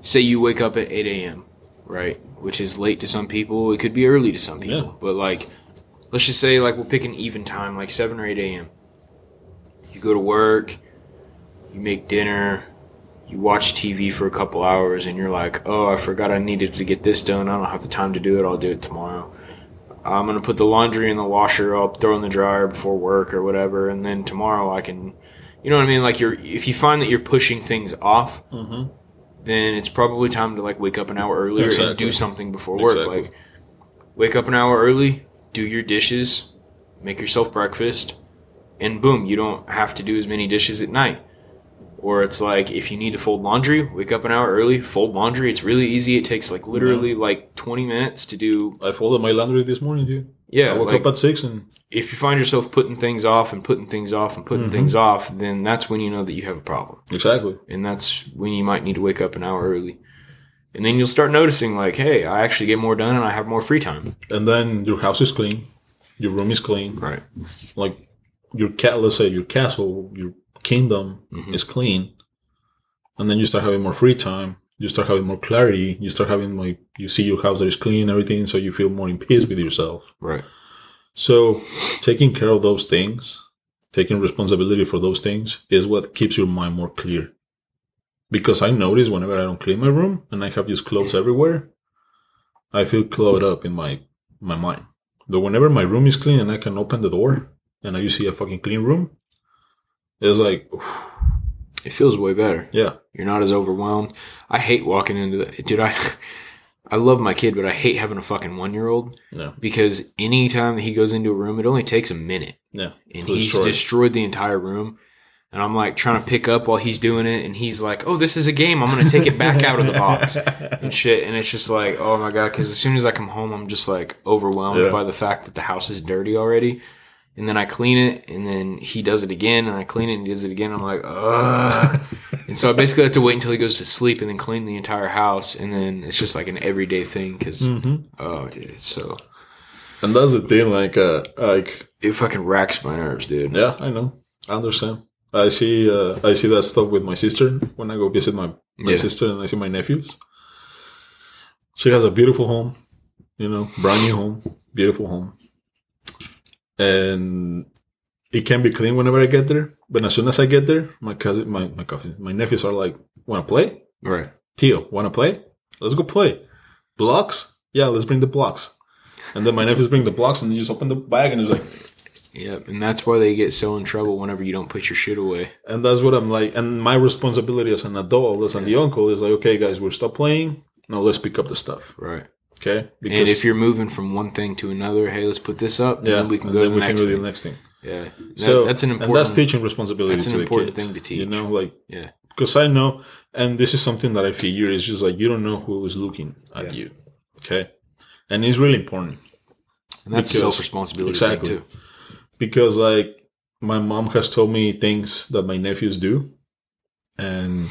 say you wake up at 8 a.m., right? Which is late to some people, it could be early to some people. Yeah. But, like, let's just say, like, we'll pick an even time, like 7 or 8 a.m. You go to work, you make dinner, you watch TV for a couple hours, and you're like, oh, I forgot I needed to get this done. I don't have the time to do it. I'll do it tomorrow. I'm gonna put the laundry in the washer. I'll throw in the dryer before work or whatever, and then tomorrow I can, you know what I mean? Like you're, if you find that you're pushing things off, mm-hmm. then it's probably time to like wake up an hour earlier and do something before work. Exactly. Like wake up an hour early, do your dishes, make yourself breakfast, and boom, you don't have to do as many dishes at night. Or it's like if you need to fold laundry, wake up an hour early, fold laundry. It's really easy. It takes like literally like 20 minutes to do I folded my laundry this morning, dude. yeah, I woke like, up at six and if you find yourself putting things off and putting things off and Mm-hmm. putting things off, then that's when you know that you have a problem. exactly. And that's when you might need to wake up an hour early. And then you'll start noticing, like, hey, I actually get more done and I have more free time. And then your house is clean, your room is clean. Right. like your cat let's say your castle your kingdom Mm-hmm. is clean and then you start having more free time you start having more clarity you start having like you see your house that is clean everything so you feel more in peace with yourself Right. so taking care of those things taking responsibility for those things is what keeps your mind more clear because i notice whenever i don't clean my room and i have just clothes everywhere i feel cluttered up in my my mind but whenever my room is clean and i can open the door and I see a fucking clean room, it's like, It feels way better. yeah, You're not as overwhelmed. I hate walking into the dude. I I love my kid, but I hate having a fucking one year old yeah, because anytime that he goes into a room, it only takes a minute, yeah. and To he's destroy destroyed the entire room. And I'm like trying to pick up while he's doing it, and he's like, "Oh, this is a game. I'm gonna take it back out of the box and shit." And it's just like, "Oh my god!" Because as soon as I come home, I'm just like overwhelmed Yeah. by the fact that the house is dirty already. And then I clean it, and then he does it again, and I clean it, and he does it again. I'm like, ugh. and so I basically have to wait until he goes to sleep, and then clean the entire house, and then it's just like an everyday thing. Because Mm-hmm. oh, dude, it's so And that's the thing, like, uh, like, it fucking racks my nerves, dude. yeah, I know, I understand. I see, uh, I see that stuff with my sister when I go visit my my Yeah. sister and I see my nephews. She has a beautiful home, you know, brand new home, beautiful home, and it can be clean whenever I get there. But as soon as I get there, my cousin, my my cousins, my nephews are like, "Want to play?" Right. Tio, want to play? Let's go play. Blocks? Yeah, let's bring the blocks. And then my nephews bring the blocks, and they just open the bag, and it's like, Yep, and that's why they get so in trouble whenever you don't put your shit away. and that's what I'm like. And my responsibility as an adult, as an the uncle, is like, okay, guys, we're stop playing. Now let's pick up the stuff. Right. Okay, and if you're moving from one thing to another, hey, let's put this up, and yeah, then we can go to the we next can go to thing. the next thing. Yeah, That- So that's an and important. that's teaching responsibility. that's an important kids, thing to teach. You know, like yeah, because I know, and this is something that I figure is just like you don't know who is looking at Yeah. you. Okay, and it's really important. and that's self responsibility exactly. too. because like my mom has told me things that my nephews do and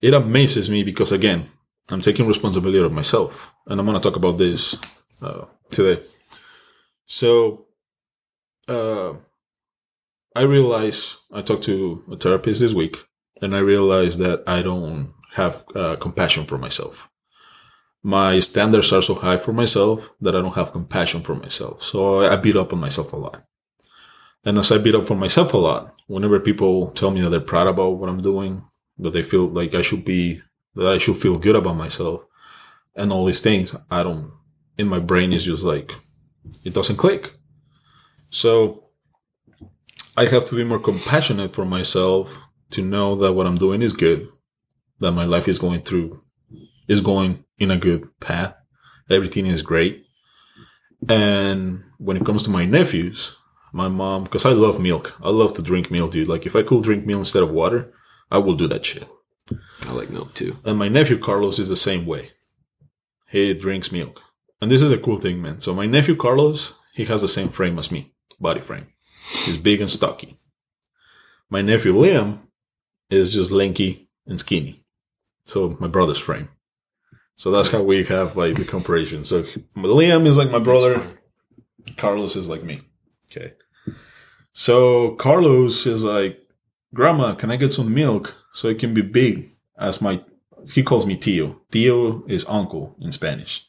it amazes me because again i'm taking responsibility of myself and i'm going to talk about this uh, today. So uh, i realize i talked to a therapist this week and i realized that i don't have uh, compassion for myself. My standards are so high for myself that i don't have compassion for myself so i beat up on myself a lot. And as I beat up for myself a lot, whenever people tell me that they're proud about what I'm doing, that they feel like I should be, that I should feel good about myself and all these things, I don't, in my brain is just like, it doesn't click. So I have to be more compassionate for myself to know that what I'm doing is good, that my life is going through, is going in a good path. Everything is great. And when it comes to my nephews, my mom, because I love milk. I love to drink milk, dude. Like if I could drink milk instead of water, I will do that shit. I like milk too. And my nephew Carlos is the same way. He drinks milk. And this is a cool thing, man. So my nephew Carlos, he has the same frame as me, body frame. He's big and stocky. My nephew Liam is just lanky and skinny. So my brother's frame. So that's how we have like the comparison. So Liam is like my brother. Carlos is like me. Okay. So Carlos is like, Grandma, can I get some milk so it can be big as my, he calls me Tio. Tio is uncle in Spanish.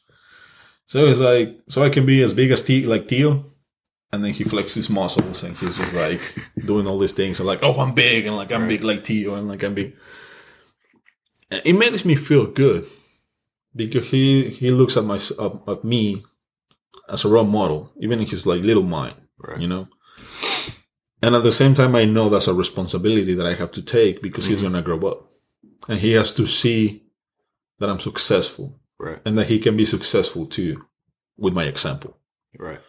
So he's like, so I can be as big as Tio, like Tio. And then he flexes muscles and he's just like doing all these things and like, oh, I'm big and like I'm Right. big like Tio and like I'm big. And it makes me feel good because he he looks at my at, at me as a role model, even in his like little mind, Right. you know. And at the same time, I know that's a responsibility that I have to take because he's mm-hmm. gonna grow up, and he has to see that I'm successful Right. and that he can be successful too with my example. Right.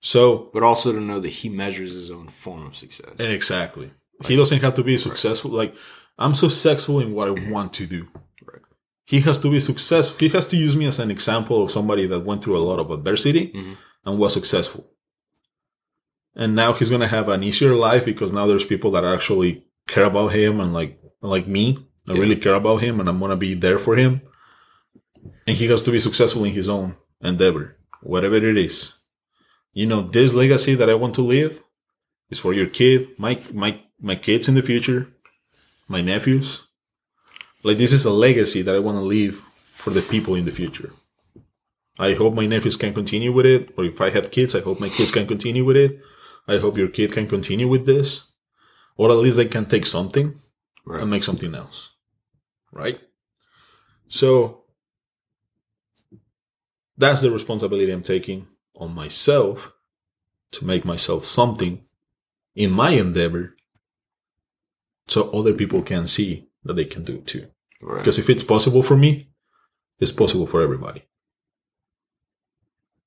So But also to know that he measures his own form of success. exactly, he doesn't have to be successful. Like I'm successful in what I want to do. Right. He has to be successful. He has to use me as an example of somebody that went through a lot of adversity Mhm. and was successful. And now he's gonna have an easier life because now there's people that actually care about him and like like me. I Yeah. really care about him and I'm gonna be there for him. And he has to be successful in his own endeavor, whatever it is. You know, this legacy that I want to leave is for your kid, my my my kids in the future, my nephews. Like this is a legacy that I want to leave for the people in the future. I hope my nephews can continue with it, or if I have kids, I hope my kids can continue with it. I hope your kid can continue with this, or at least they can take something Right. and make something else. Right? So that's the responsibility I'm taking on myself to make myself something in my endeavor so other people can see that they can do it too. Right. Because if it's possible for me, it's possible for everybody.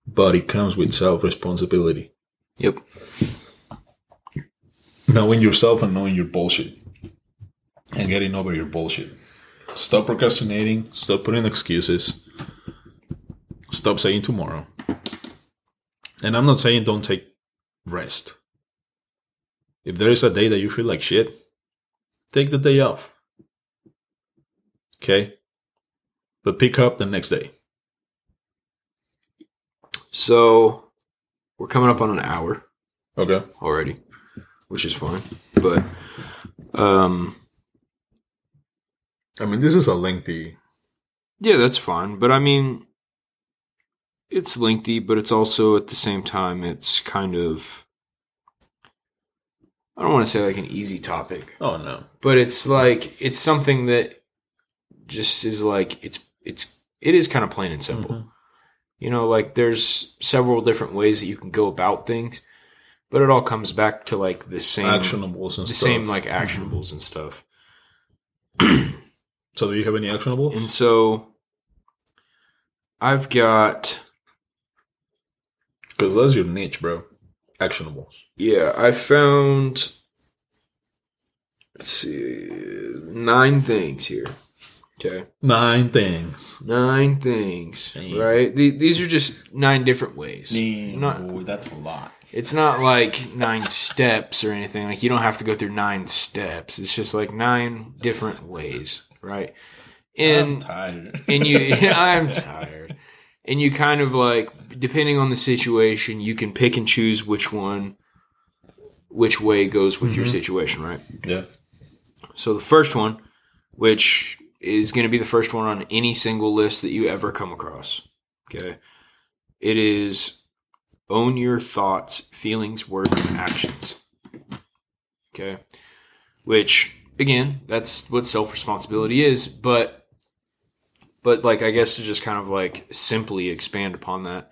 But it comes with self responsibility. Yep. Knowing yourself and knowing your bullshit. And getting over your bullshit. Stop procrastinating. Stop putting excuses. Stop saying tomorrow. And I'm not saying don't take rest. If there is a day that you feel like shit, take the day off. Okay? But pick up the next day. So we're coming up on an hour Okay. already, which is fine. But um I mean, this is a lengthy. yeah, that's fine. But I mean it's lengthy, but it's also at the same time it's kind of I don't want to say like an easy topic, Oh no. but it's like it's something that just is like it's it's it is kind of plain and simple. Mhm. You know, like there's several different ways that you can go about things, but it all comes back to like the same Actionables and the stuff. same like actionables and stuff. So, do you have any actionable? And so I've got Because that's your niche, bro. Actionable. yeah, I found let's see nine things here. Okay. Nine things. Nine things, Damn. right? The- These are just nine different ways. Not- that's a lot. It's not like nine steps or anything. Like you don't have to go through nine steps. It's just like nine different ways, right? And tired. and you, I'm tired. And you kind of like, depending on the situation, you can pick and choose which one, which way goes with your mm-hmm. situation, right? yeah. So the first one, which is going to be the first one on any single list that you ever come across. Okay. It is own your thoughts, feelings, words, and actions. Okay. which again, that's what self responsibility is. But, but like, I guess to just kind of like simply expand upon that,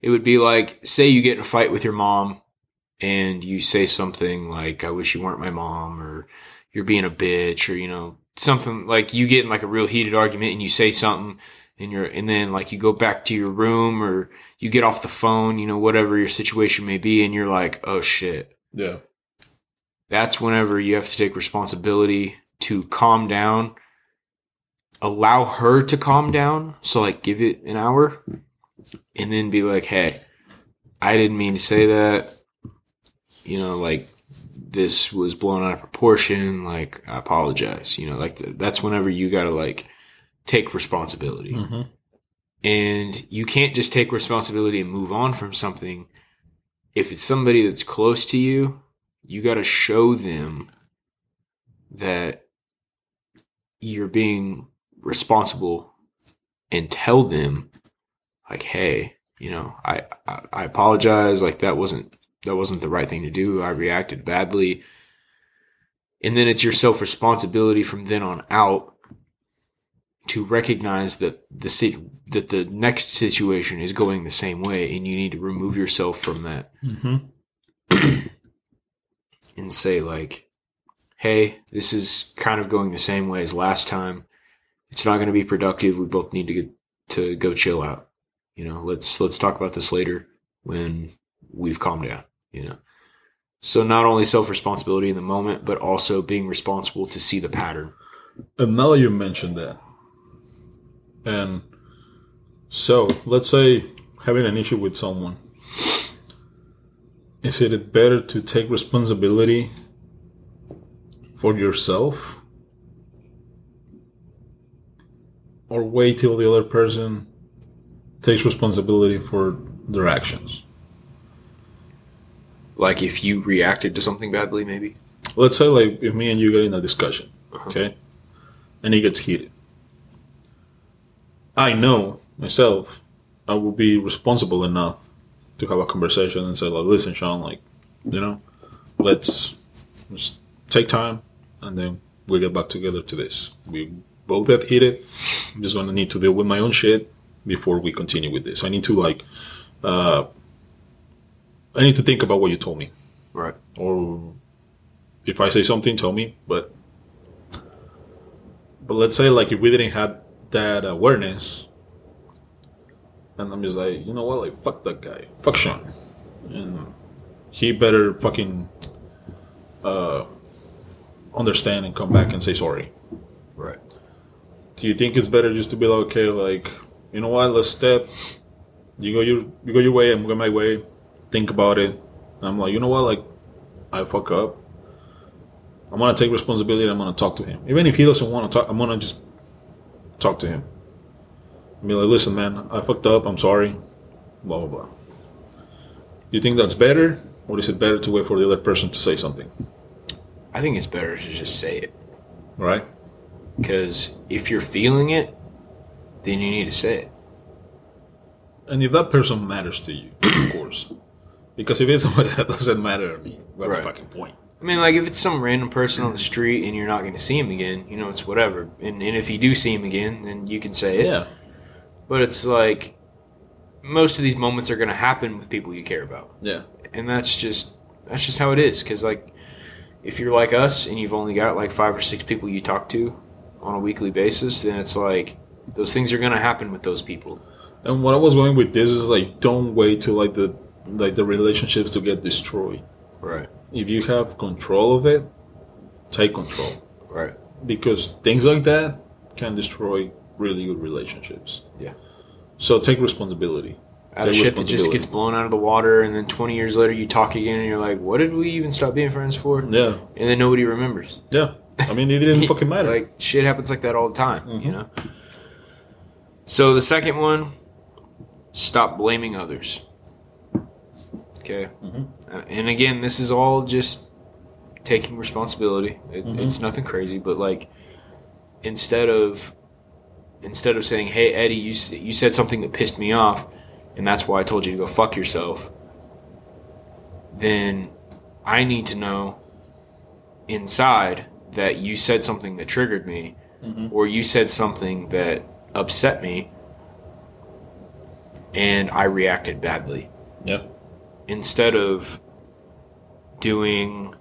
it would be like, say you get in a fight with your mom and you say something like, I wish you weren't my mom, or you're being a bitch, or, you know, something like you get in like a real heated argument and you say something and you're, and then like you go back to your room or you get off the phone, you know, whatever your situation may be, and you're like, oh shit. Yeah. That's whenever you have to take responsibility to calm down, allow her to calm down. So, like, give it an hour and then be like, hey, I didn't mean to say that. You know, like, this was blown out of proportion. Like, I apologize. You know, like, that's whenever you got to, like, take responsibility. Mm-hmm. And you can't just take responsibility and move on from something. If it's somebody that's close to you, you got to show them that you're being responsible and tell them like hey you know I, I i apologize like that wasn't that wasn't the right thing to do. I reacted badly. And then it's your self responsibility from then on out to recognize that the sit- that the next situation is going the same way and you need to remove yourself from that. Mm-hmm. and say like hey this is kind of going the same way as last time. It's not going to be productive. We both need to get to go chill out. You know let's let's talk about this later when we've calmed down you know? So not only self responsibility in the moment but also being responsible to see the pattern. And now you mentioned that, and so let's say having an issue with someone, is it better to take responsibility for yourself or wait till the other person takes responsibility for their actions? like if you reacted to something badly maybe Let's say, like, if me and you get in a discussion, uh-huh. okay, and it gets heated. I know myself, I will be responsible enough to have a conversation and say, like, listen, Shawn, like, you know, let's just take time and then we get back together to this. We both get it. I'm just gonna need to deal with my own shit before we continue with this. I need to like, uh, I need to think about what you told me right or if I say something, tell me. But but let's say like if we didn't have that awareness, and I'm just like, you know what, like fuck that guy, fuck Shawn, and he better fucking uh understand and come back and say sorry. right Do you think it's better just to be like, okay, like you know what, let's step. You go your you go your way, I'm going my way. Think about it. And I'm like, you know what, like I fuck up. I'm gonna take responsibility. I'm gonna talk to him, even if he doesn't want to talk. I'm gonna just talk to him. Be like, listen, man, I fucked up. I'm sorry. Blah blah blah. Do you think that's better, or is it better to wait for the other person to say something? i think it's better to just say it Right? because if you're feeling it then you need to say it And if that person matters to you, of course. Because if it's somebody that doesn't matter to me, what's Right. the fucking point? I mean, like if it's some random person on the street and you're not going to see him again, you know, it's whatever. And, and if you do see him again, then you can say it. Yeah. But it's like most of these moments are going to happen with people you care about, Yeah. and that's just that's just how it is. Because like, if you're like us and you've only got like five or six people you talk to on a weekly basis, then it's like those things are going to happen with those people. And what I was going with this is like don't wait till like the like the relationships to get destroyed. Right. If you have control of it, take control. Right. Because things like that can destroy really good relationships. Yeah. So take responsibility. Out of shit that just gets blown out of the water, and then 20 years later you talk again, and you're like, "What did we even stop being friends for?" Yeah. And then nobody remembers. Yeah. I mean it didn't fucking matter. Like shit happens like that all the time, you know. So the second one, stop blaming others. Okay, Uh, and again, this is all just taking responsibility. It, It's nothing crazy, but like instead of instead of saying, "Hey Eddy, you you said something that pissed me off, and that's why I told you to go fuck yourself," then I need to know inside that you said something that triggered me, mm-hmm. or you said something that upset me, and I reacted badly. Yeah. Instead of doing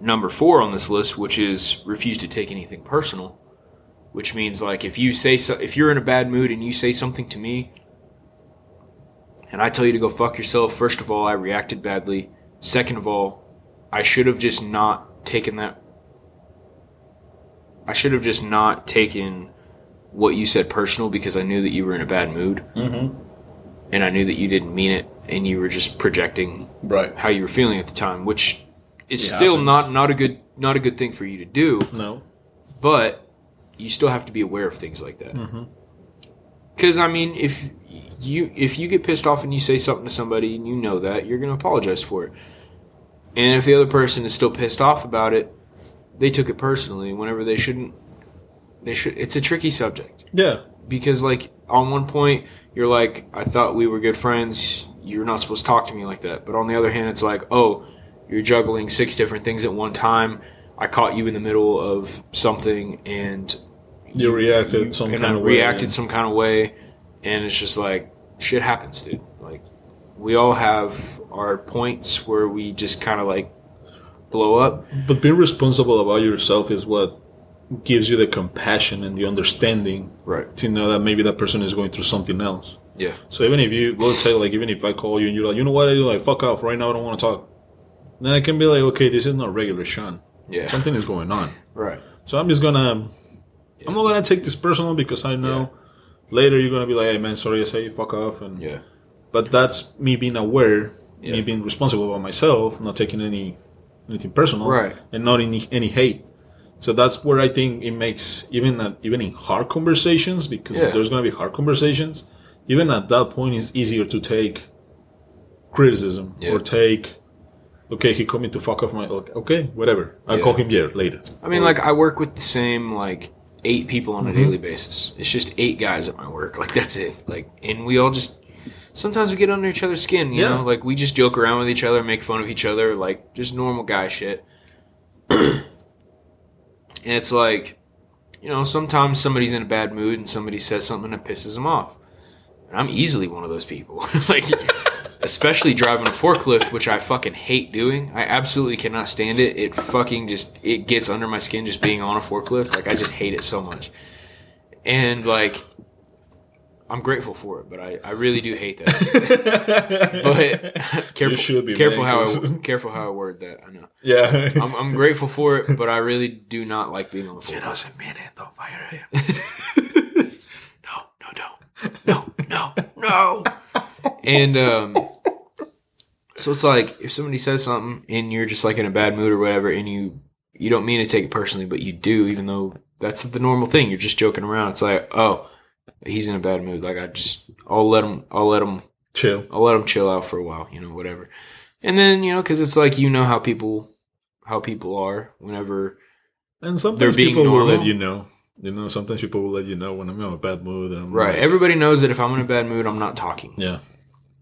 number four on this list, which is refuse to take anything personal, which means like if you say so, if you're in a bad mood and you say something to me, and I tell you to go fuck yourself, first of all, I reacted badly. Second of all, I should have just not taken that. I should have just not taken what you said personal because I knew that you were in a bad mood. Mm-hmm. And I knew that you didn't mean it and you were just projecting Right. how you were feeling at the time, which is still not, not a good not a good thing for you to do No. but you still have to be aware of things like that. Mm-hmm. Because I mean, if you if you get pissed off and you say something to somebody and you know that, you're going to apologize for it. And if the other person is still pissed off about it, they took it personally. Whenever they shouldn't, they should. It's a tricky subject Yeah. because, like, on one point, you're like, I thought we were good friends. You're not supposed to talk to me like that. But on the other hand, it's like, oh, you're juggling six different things at one time. I caught you in the middle of something, and You reacted you- some and kind I of way. reacted some kind of way, and it's just like shit happens, dude. Like we all have our points where we just kind of like blow up. But being responsible about yourself is what gives you the compassion and the understanding Right. to know that maybe that person is going through something else. Yeah. So even if you, let's say, like, even if I call you and you're like, you know what, I do, like, fuck off, right now I don't want to talk. Then I can be like, okay, this is not regular Shawn. Yeah. Something is going on. Right. So I'm just gonna, I'm not gonna take this personal because I know later you're gonna be like, hey man, sorry I say you fuck off. And Yeah. but that's me being aware, me being responsible about myself, not taking any anything personal, Right. and not any any hate. So that's where I think it makes even at, even in hard conversations because Yeah. there's gonna be hard conversations. Even at that point, it's easier to take criticism Yeah. or take. Okay, he called me to fuck off my. Okay, whatever. I'll Yeah. call him yeah later. I mean, like I work with the same like eight people on a Mm-hmm. daily basis. It's just eight guys at my work. Like that's it. Like, and we all just sometimes we get under each other's skin. You Yeah. know, like we just joke around with each other, make fun of each other, like just normal guy shit. and it's like, you know, sometimes somebody's in a bad mood and somebody says something that pisses them off. And I'm easily one of those people. like. Especially driving a forklift, which I fucking hate doing. I absolutely cannot stand it. It fucking just it gets under my skin just being on a forklift. Like I just hate it so much. And like I'm grateful for it, but I, I really do hate that. but careful should be, careful how I, 'cause- careful how I word that. I know. Yeah. I'm, I'm grateful for it, but I really do not like being on the forklift. doesn't mean it. Don't fire him. no, no, no, no, no, no. And um, so it's like if somebody says something and you're just like in a bad mood or whatever, and you you don't mean to take it personally, but you do, even though that's the normal thing. You're just joking around. It's like, oh, he's in a bad mood. Like I just, I'll let him, I'll let him, Chill. I'll let him chill out for a while, you know, whatever. And then you know, because it's like you know how people, how people are whenever And sometimes They're being people will normal. let you know. You know, sometimes people will let you know when I'm in a bad mood. And I'm Right. like- Everybody knows that if I'm in a bad mood, I'm not talking yeah.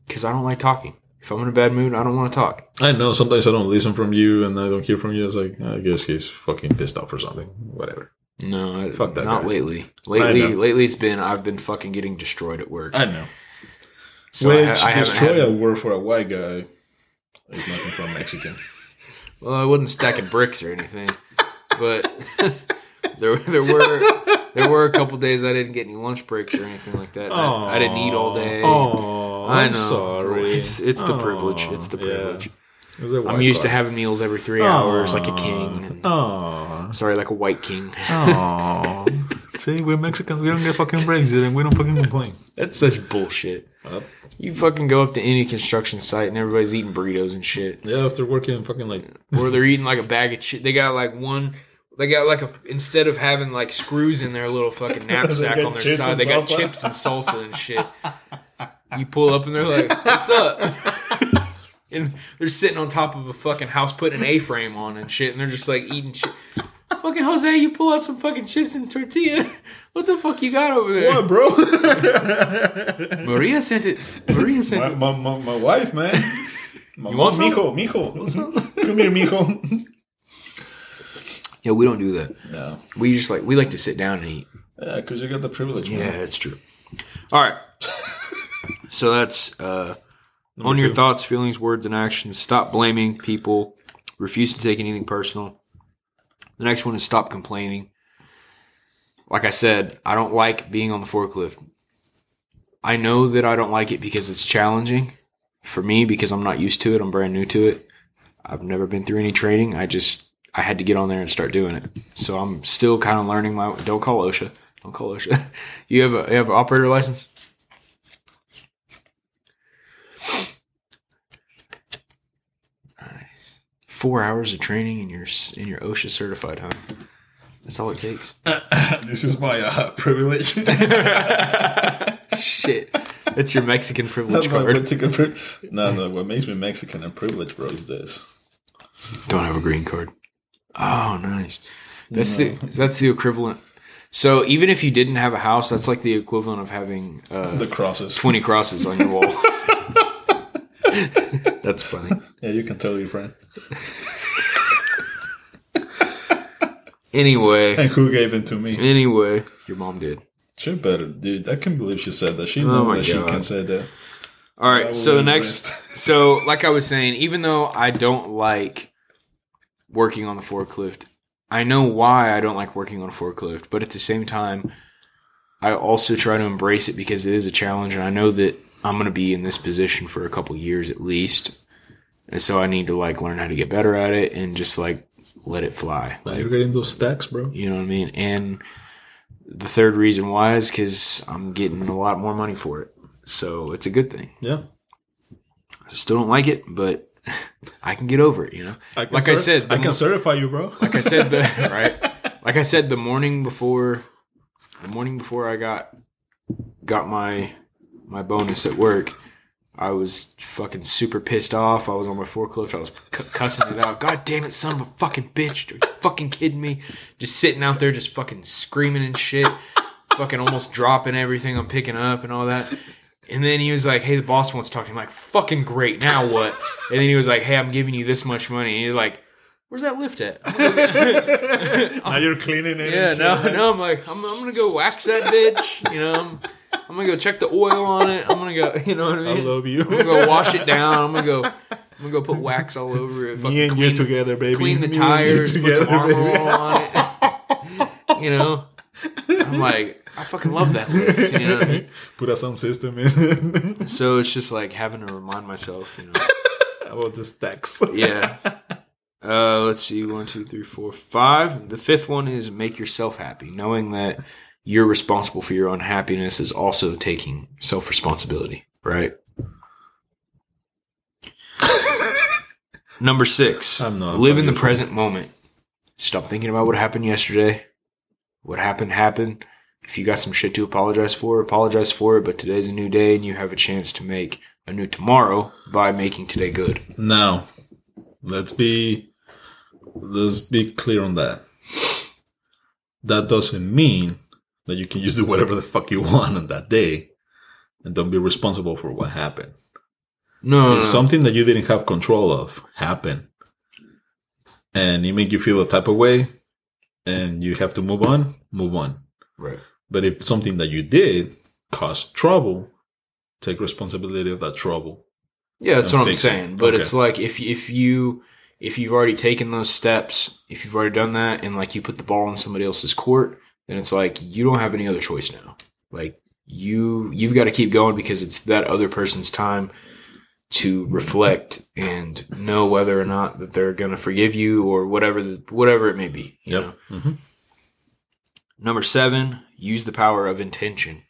Because I don't like talking. If I'm in a bad mood, I don't want to talk. I know. Sometimes I don't listen from you and I don't hear from you. It's like, I guess he's fucking pissed off or something. Whatever. No, I- Fuck that not guy. lately. Lately, lately it's been I've been fucking getting destroyed at work. I know. So I, Which ha- I destroy word for a white guy is nothing from Mexican. Well, I wasn't stacking bricks or anything, but there there were there were a couple days I didn't get any lunch breaks or anything like that. I, I didn't eat all day. Oh, I I'm sorry. It's it's the Aw, privilege. It's the yeah. privilege. It was a I'm white used to having meals every three hours, like a king. Oh, sorry, like a white king. oh. See, we're Mexicans. We don't get fucking breaks, and we don't fucking complain. That's such bullshit. Up. You fucking go up to any construction site and everybody's eating burritos and shit. Yeah, if they're working fucking like or they're eating like a bag of shit. They got like one. They got like a instead of having like screws in their little fucking knapsack got on their chips side, and they got salsa. chips and salsa and shit. You pull up and they're like, "What's up?" and they're sitting on top of a fucking house putting an A-frame on and shit, and they're just like eating shit. Fucking Jose, you pull out some fucking chips and tortilla. What the fuck you got over there? what, bro? Maria sent it. Maria sent my, it. my, my, my wife, man. My You want some? mijo, mijo. Come here, mijo. Yeah, we don't do that. No. We just like we like to sit down and eat. Yeah, because you got the privilege. man. Yeah, it's true. All right. So that's uh, Number own your two. thoughts, feelings, words, and actions. Stop blaming people. Refuse to take anything personal. The next one is stop complaining. Like I said, I don't like being on the forklift. I know that I don't like it because it's challenging for me because I'm not used to it. I'm brand new to it. I've never been through any training. I just I had to get on there and start doing it. So I'm still kind of learning my. Don't call OSHA. Don't call OSHA. You have a you have an operator license. Nice. Four hours of training and you're and you're OSHA certified, huh? That's all it takes. this is my uh, privilege. Shit, that's your Mexican privilege That's card. Mexican pri- no, no. What makes me Mexican and privileged, bro, is this. Don't have a green card. Oh, nice. That's the that's the equivalent. So even if you didn't have a house, that's like the equivalent of having uh, The crosses. 20 crosses on your wall. That's funny. Yeah, you can tell your friend. Anyway, And who gave it to me? anyway, your mom did. She better, dude. I can't believe she said that. She Oh knows my that she God. can say that. All right, so the will next so like I was saying, even though I don't like working on the forklift, I know why I don't like working on a forklift, but at the same time, I also try to embrace it because it is a challenge and I know that I'm going to be in this position for a couple years at least. And so I need to like learn how to get better at it and just like let it fly. Now you're getting those stacks, bro. You know what I mean? And the third reason why is because I'm getting a lot more money for it. So it's a good thing. Yeah. I still don't like it, but I can get over it, you know? I Like I said, I can mo- certify you, bro. Like I said, the right? Like I said, the morning before the morning before I got got my my bonus at work, I was fucking super pissed off. I was on my forklift. I was c- cussing it out. God damn it, son of a fucking bitch! Are you fucking kidding me? Just sitting out there, just fucking screaming and shit, fucking almost dropping everything I'm picking up and all that. And then he was like, "Hey, the boss wants to talk to me." I'm like, "Fucking great! Now what?" And then he was like, "Hey, I'm giving you this much money." And you're like, "Where's that lift at?" now you're cleaning it. Yeah, no, no. I'm like, I'm, I'm gonna go wax that bitch. You know, I'm, I'm gonna go check the oil on it. I'm gonna go, you know what I mean? I love you. I'm gonna go wash it down. I'm gonna go, I'm gonna go put wax all over it. Me and clean, you together, baby. clean the Me tires, put some together, armor on it. you know, I'm like, I fucking love that lift. You know what I mean? Put a sound system in. So it's just like having to remind myself, you know. About the stacks. Yeah. Uh, let's see. One, two, three, four, five. The fifth one is make yourself happy. Knowing that you're responsible for your own happiness is also taking self responsibility, right? Number six. I'm not live in the present moment. Stop thinking about what happened yesterday. What happened happened. If you got some shit to apologize for, apologize for it. But today's a new day, and you have a chance to make a new tomorrow by making today good. Now, let's be let's be clear on that. That doesn't mean that you can just do whatever the fuck you want on that day and don't be responsible for what happened. No, something that you didn't have control of happened and it made you feel a type of way and you have to move on, move on. right. But if something that you did caused trouble, take responsibility of that trouble. Yeah, that's what I'm fix it. saying. But Okay. it's like if if you if you've already taken those steps, if you've already done that, and like you put the ball in somebody else's court, then it's like you don't have any other choice now. Like you you've got to keep going because it's that other person's time to reflect and know whether or not that they're going to forgive you or whatever the, whatever it may be. You know? hmm Number seven, use the power of intention.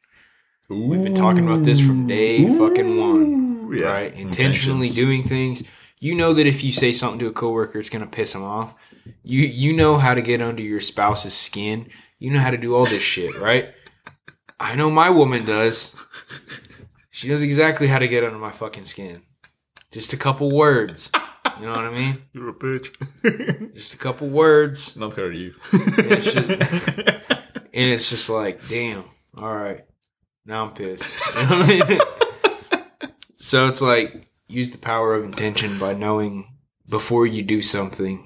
We've been talking about this from day fucking one. Yeah. right? Intentionally Intentions. doing things. You know that if you say something to a coworker, it's gonna piss them off. You you know how to get under your spouse's skin. You know how to do all this shit, right? I know my woman does. She knows exactly how to get under my fucking skin. Just a couple words. You know what I mean? You're a bitch. Just a couple words. Not her, you. It's just- and it's just like, damn, all right. Now I'm pissed. You know what I mean? so it's like use the power of intention by knowing before you do something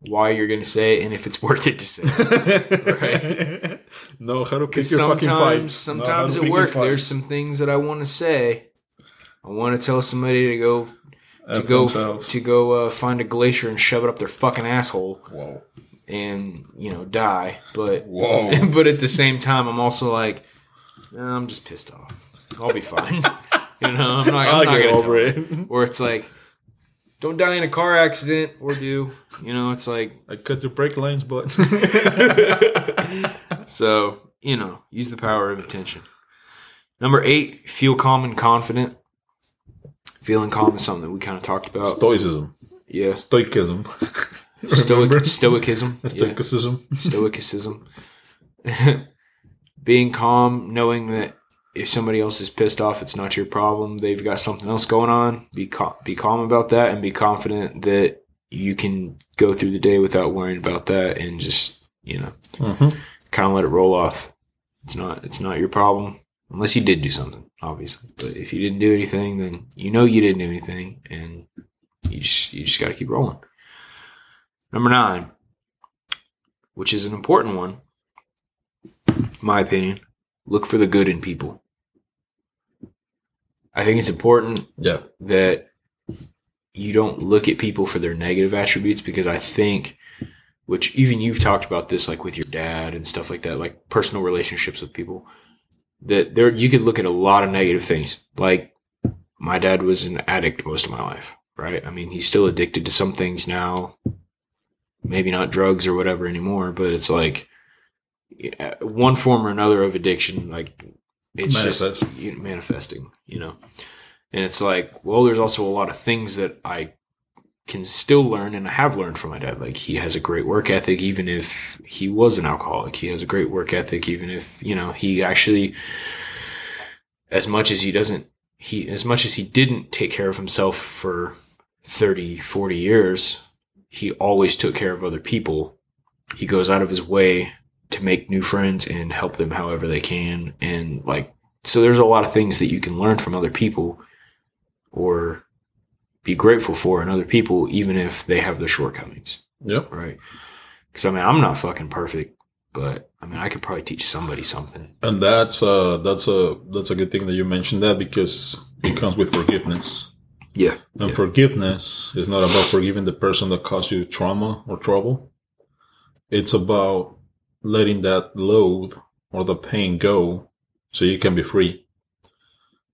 why you're going to say it and if it's worth it to say. it. right? know how to pick your fucking. Sometimes, how sometimes to at work, there's some things that I want to say. I want to tell somebody to go to F go themselves. to go uh, find a glacier and shove it up their fucking asshole Whoa. and you know die. But Whoa. but at the same time, I'm also like, "Nah, I'm just pissed off. I'll be fine. you know, I'm not. I'm I'll not get gonna over tell it. Or it's like, don't die in a car accident or do. You know, it's like I cut your brake lanes, but so. You know, use the power of intention. Number eight, feel calm and confident. Feeling calm is something that we kind of talked about. stoicism, Yeah, stoicism, Stoic, stoicism. Yeah. stoicism. stoicism. Being calm, knowing that if somebody else is pissed off, it's not your problem. They've got something else going on. Be cal- be calm about that, and be confident that you can go through the day without worrying about that, and just you know, Mhm. kind of let it roll off. It's not it's not your problem unless you did do something, obviously. But if you didn't do anything, then you know you didn't do anything, and you just you just got to keep rolling. Number nine, which is an important one, in my opinion, look for the good in people. I think it's important Yeah, that you don't look at people for their negative attributes because I think, which even you've talked about this, like with your dad and stuff like that, like personal relationships with people, that there you could look at a lot of negative things. Like my dad was an addict most of my life, right? I mean, he's still addicted to some things now, maybe not drugs or whatever anymore, but it's like one form or another of addiction, like it's just you know, manifesting, you know. And it's like, well, there's also a lot of things that I can still learn and I have learned from my dad. Like he has a great work ethic, even if he was an alcoholic. He has a great work ethic, even if, you know, he actually, as much as he doesn't, he, as much as he didn't take care of himself for 30, 40 years, he always took care of other people. He goes out of his way to make new friends and help them however they can. And like, so there's a lot of things that you can learn from other people or be grateful for in other people, even if they have their shortcomings, yep. right? Because I mean, I'm not fucking perfect, but I mean, I could probably teach somebody something. And that's uh that's a that's a good thing that you mentioned that because it comes with forgiveness. Yeah. And forgiveness is not about forgiving the person that caused you trauma or trouble. It's about letting that load or the pain go so you can be free.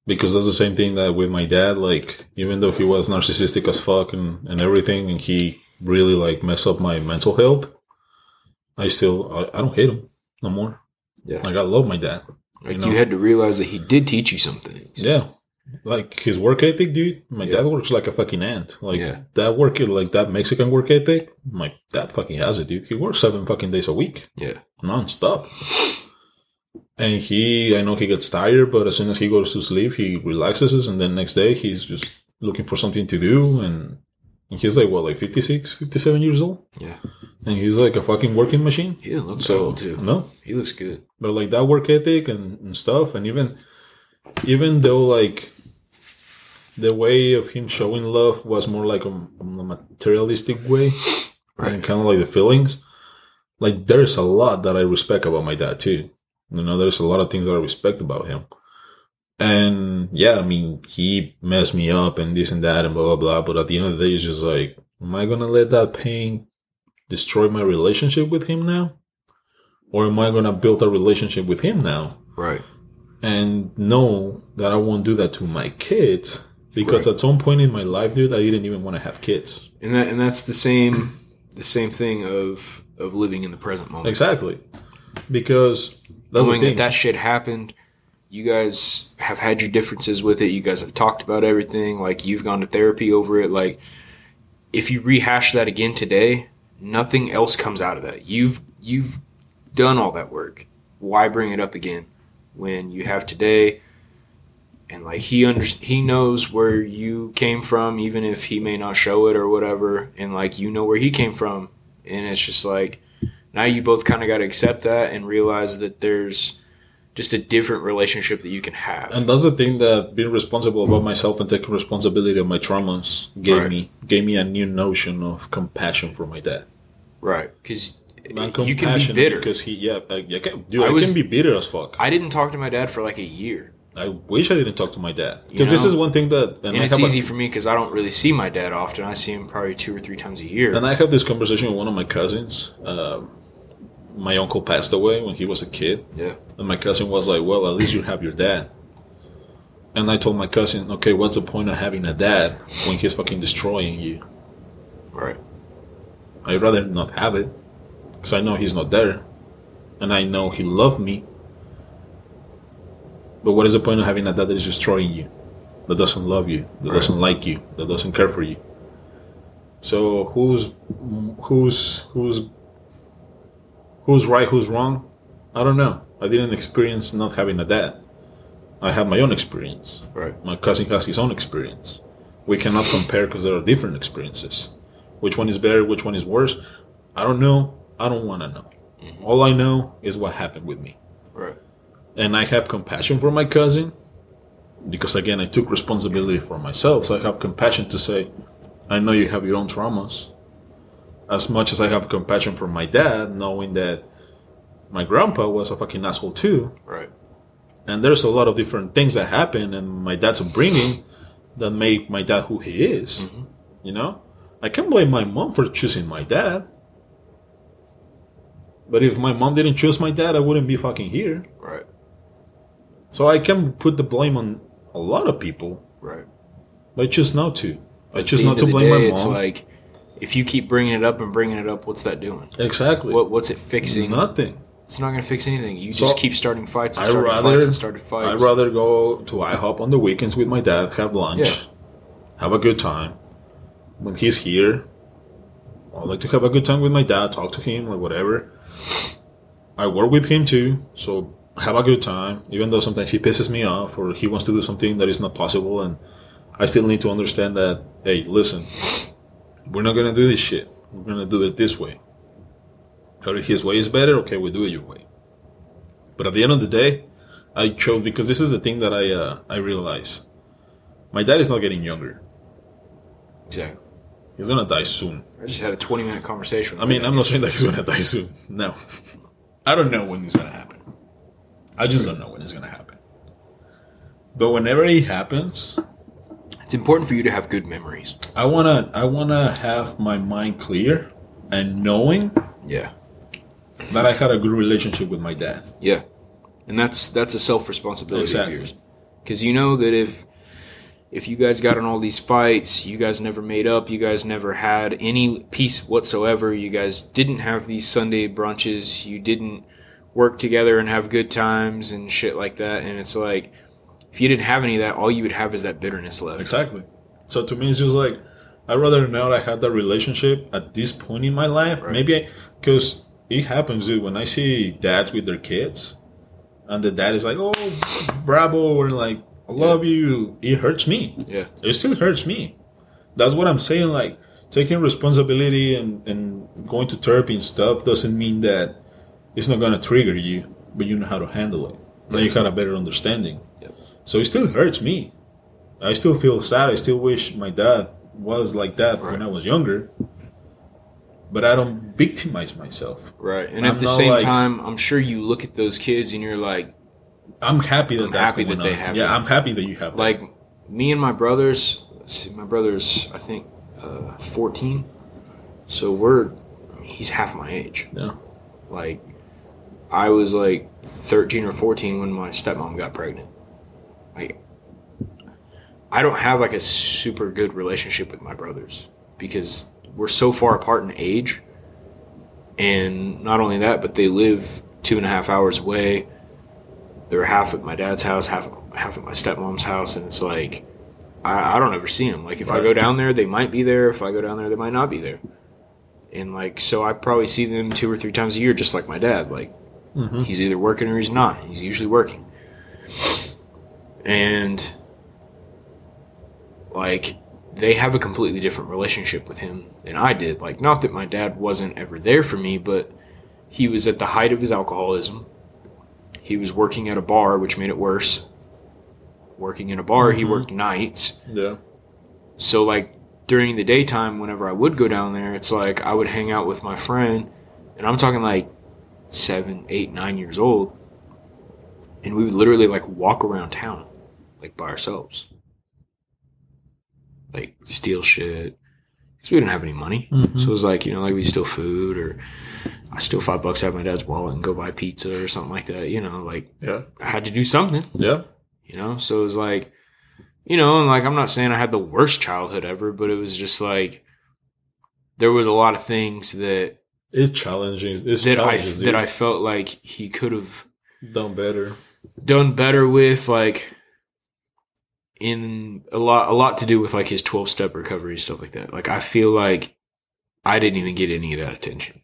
Because that's the same thing that with my dad, like, even though he was narcissistic as fuck and, and everything, and he really like messed up my mental health, I still, I, I don't hate him no more. Yeah. Like, I love my dad. Like You you, had to realize that he did teach you some things. Yeah. Like his work ethic, dude. My Yeah. dad works like a fucking ant. Like Yeah. that work, like that Mexican work ethic. My dad fucking has it, dude. He works seven fucking days a week, Yeah. non-stop. And he, I know he gets tired, but as soon as he goes to sleep, he relaxes, and then next day he's just looking for something to do. And, and he's like, what, like 56, 57 years old? Yeah. And he's like a fucking working machine. He didn't look so too. no, He looks good. but like that work ethic and, and stuff and even even though like the way of him showing love was more like a, a materialistic way and kind of like the feelings. Like there's a lot that i respect about my dad too. You know there's a lot of things that i respect about him. And yeah i mean he messed me up and this and that and blah blah blah. But at the end of the day it's just like am i gonna let that pain destroy my relationship with him now? Or am I going to build a relationship with him now? Right. and know that I won't do that to my kids? Because at some point in my life, dude, I didn't even want to have kids. And that and that's the same the same thing of of living in the present moment. Exactly. Because that's Knowing thing. that that shit happened. You guys have had your differences with it. You guys have talked about everything. Like you've gone to therapy over it. Like if you rehash that again today, nothing else comes out of that. You've you've done all that work. Why bring it up again when you have today? And like he under he knows where you came from, even if he may not show it or whatever. And like you know where he came from, and it's just like now you both kind of got to accept that and realize that there's just a different relationship that you can have. and that's the thing that being responsible about myself and taking responsibility of my traumas gave Right. me gave me a new notion of compassion for my dad. Right. Because you can be bitter. because he, yeah, I, I can, dude, I I, was- can be bitter as fuck. I didn't talk to my dad for like a year. I wish I didn't talk to my dad because this know? is one thing that, and, And I it's have a- easy for me because I don't really see my dad often. I see him probably two or three times a year. And I have this conversation with one of my cousins. Um, my uncle passed away when he was a kid, yeah. and my cousin was like, "Well, at least you have your dad." And I told my cousin, "Okay, what's the point of having a dad when he's fucking destroying you? Right. I'd rather not have it, because I know he's not there, and I know he loved me. But what is the point of having a dad that is destroying you, that doesn't love you, that Right. doesn't like you, that doesn't care for you? So who's who's who's who's right, who's wrong? I don't know. I didn't experience not having a dad. I have my own experience. Right. My cousin has his own experience. We cannot compare because there are different experiences. Which one is better? Which one is worse? I don't know. I don't want to know. Mm-hmm. All I know is what happened with me. Right. And I have compassion for my cousin because, again, I took responsibility for myself. So I have compassion to say, I know you have your own traumas. As much as I have compassion for my dad, knowing that my grandpa was a fucking asshole too. Right. And there's a lot of different things that happen and my dad's upbringing that make my dad who he is. Mm-hmm. You know? I can't blame my mom for choosing my dad. But if my mom didn't choose my dad, I wouldn't be fucking here. Right. So I can put the blame on a lot of people, Right. but I choose not to. I choose not to blame day, my mom. It's like if you keep bringing it up and bringing it up, what's that doing? exactly. What What's it fixing? Nothing. It's not going to fix anything. You So, just keep starting fights and I starting rather fights and starting fights. I'd rather go to IHOP on the weekends with my dad, have lunch, Yeah. have a good time. When he's here, I like to have a good time with my dad, talk to him or whatever. I work with him too, so have a good time. Even though sometimes he pisses me off or he wants to do something that is not possible, and I still need to understand that. Hey, listen, we're not gonna do this shit. We're gonna do it this way. Or his way is better, okay, we do it your way. But at the end of the day, I chose because this is the thing that I uh, I realize. My dad is not getting younger. exactly. He's gonna die soon. I just had a 20 minute conversation. With I mean, I'm not saying that he's gonna die soon. No, I don't know when it's gonna happen. I just don't know when it's gonna happen. But whenever it happens, It's important for you to have good memories. I wanna I wanna have my mind clear and knowing Yeah. that I had a good relationship with my dad. Yeah. And that's that's a self responsibility Exactly. of yours. Because you know that if if you guys got in all these fights, you guys never made up, you guys never had any peace whatsoever, you guys didn't have these Sunday brunches, you didn't work together and have good times and shit like that, and it's like if you didn't have any of that, all you would have is that bitterness left. Exactly. So to me, it's just like I'd rather know I had that relationship at this point in my life. Right. Maybe because it happens, dude. When I see dads with their kids, and the dad is like, "Oh, bravo," or like, "I love you," it hurts me. Yeah. It still hurts me. That's what I'm saying. Like taking responsibility and and going to therapy and stuff doesn't mean that it's not gonna trigger you, but you know how to handle it. Now you got a better understanding. Yep. So it still hurts me. I still feel sad. I still wish my dad was like that when I was younger. But I don't victimize myself. Right. And I'm at the same like- time, I'm sure you look at those kids and you're like, I'm happy that I'm that's happy that they have Yeah, that. I'm happy that you have that. like me and my brothers see, my brother's i think uh, 14 so we're he's half my age Yeah. like i was like 13 or 14 when my stepmom got pregnant like i don't have like a super good relationship with my brothers because we're so far apart in age and not only that but they live two and a half hours away they're half at my dad's house, half half at my stepmom's house, and it's like I, I don't ever see them. Like if I go down there, they might be there. If I go down there, they might not be there. And like so, I probably see them two or three times a year, just like my dad. Like Mm-hmm. he's either working or he's not. He's usually working, and like they have a completely different relationship with him than I did. Like not that my dad wasn't ever there for me, but he was at the height of his alcoholism. He was working at a bar, which made it worse. Working in a bar, he mm-hmm. worked nights. Yeah. So, like, during the daytime, whenever I would go down there, it's like I would hang out with my friend, and I'm talking like seven, eight, nine years old, and we would literally like walk around town, like by ourselves, like steal shit because we didn't have any money. Mhm. So it was like you know, like we steal food or I steal five bucks out of my dad's wallet and go buy pizza or something like that. You know, like Yeah. I had to do something Yeah. you know so it was like you know and like i'm not saying i had the worst childhood ever but it was just like there was a lot of things that It's challenging. It's that i that i felt like he could have done better. done better with like in a lot a lot to do with like his 12 step recovery stuff like that like i feel like i didn't even get any of that attention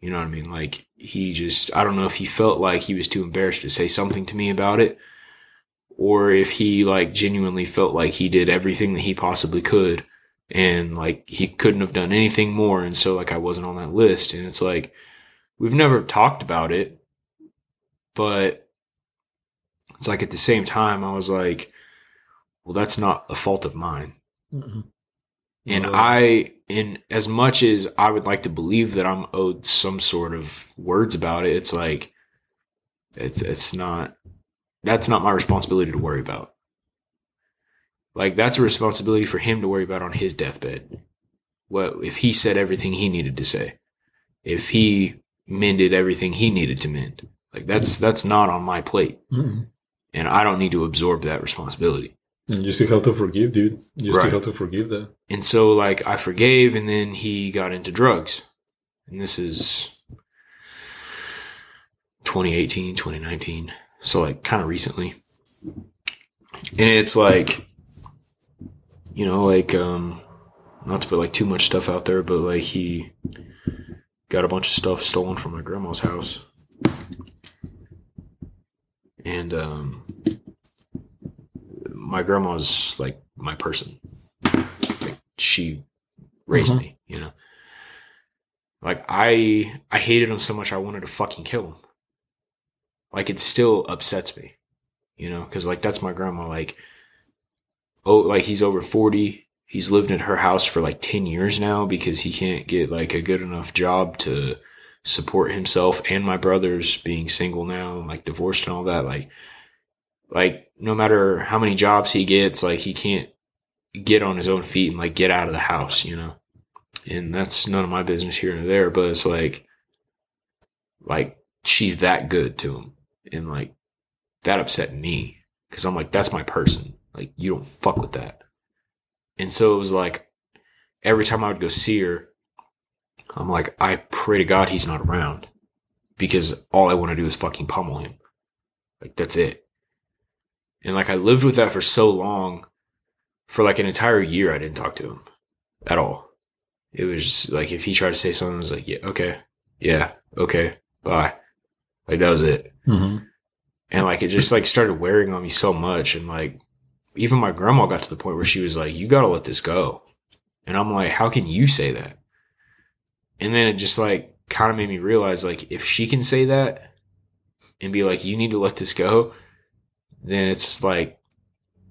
you know what i mean like he just i don't know if he felt like he was too embarrassed to say something to me about it or if he like genuinely felt like he did everything that he possibly could and like he couldn't have done anything more and so like i wasn't on that list and it's like we've never talked about it but it's like at the same time i was like well that's not a fault of mine Mhm. and No. i in as much as i would like to believe that i'm owed some sort of words about it it's like it's it's not that's not my responsibility to worry about like that's a responsibility for him to worry about on his deathbed what if he said everything he needed to say if he mended everything he needed to mend like that's that's not on my plate Mhm. and i don't need to absorb that responsibility And you still have to forgive, dude. You Right. still have to forgive that. And so like I forgave and then he got into drugs. And this is 2018, 2019. So like kind of recently. And it's like you know, like um not to put like too much stuff out there, but like he got a bunch of stuff stolen from my grandma's house. And um my grandma's like my person. Like she raised Mhm. me, you know. Like I I hated him so much I wanted to fucking kill him. Like it still upsets me, you know, because like that's my grandma. Like oh, like he's over forty. He's lived in her house for like ten years now because he can't get like a good enough job to support himself and my brothers being single now, like divorced and all that. Like like no matter how many jobs he gets, like he can't get on his own feet and like get out of the house, you know. And that's none of my business here and there, but it's like like she's that good to him. And like that upset me cuz I'm like that's my person. Like you don't fuck with that. And so it was like every time I would go see her, I'm like I pray to God he's not around because all I want to do is fucking pummel him. Like that's it. And like I lived with that for so long, for like an entire year, I didn't talk to him at all. It was just like if he tried to say something, I was like, yeah, okay, yeah, okay, bye. Like that was it. Mm-hmm. And like it just like started wearing on me so much. And like even my grandma got to the point where she was like, you got to let this go. And I'm like, how can you say that? And then it just like kind of made me realize like if she can say that and be like, you need to let this go, then it's like,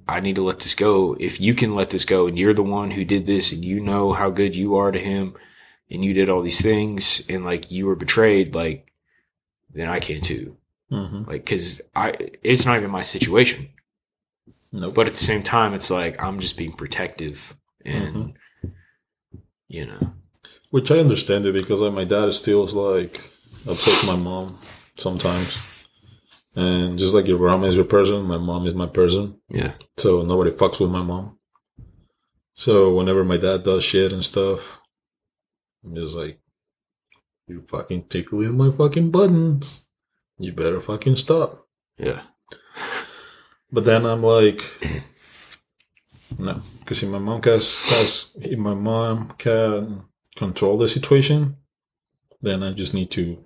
I need to let this go. If you can let this go and you're the one who did this and you know how good you are to him and you did all these things and like you were betrayed, like, then I can too. Mm-hmm. Like, cause I, it's not even my situation. Nope. But at the same time, it's like I'm just being protective and, mm-hmm. you know, Which I understand it because like my dad still is like upset with my mom sometimes. And just like your grandma is your person, my mom is my person. yeah, So nobody fucks with my mom. So whenever my dad does shit and stuff, I'm just like, you fucking tickling my fucking buttons. You better fucking stop. yeah, But then I'm like, no, because if my mom can, has, if my mom can control the situation, then I just need to,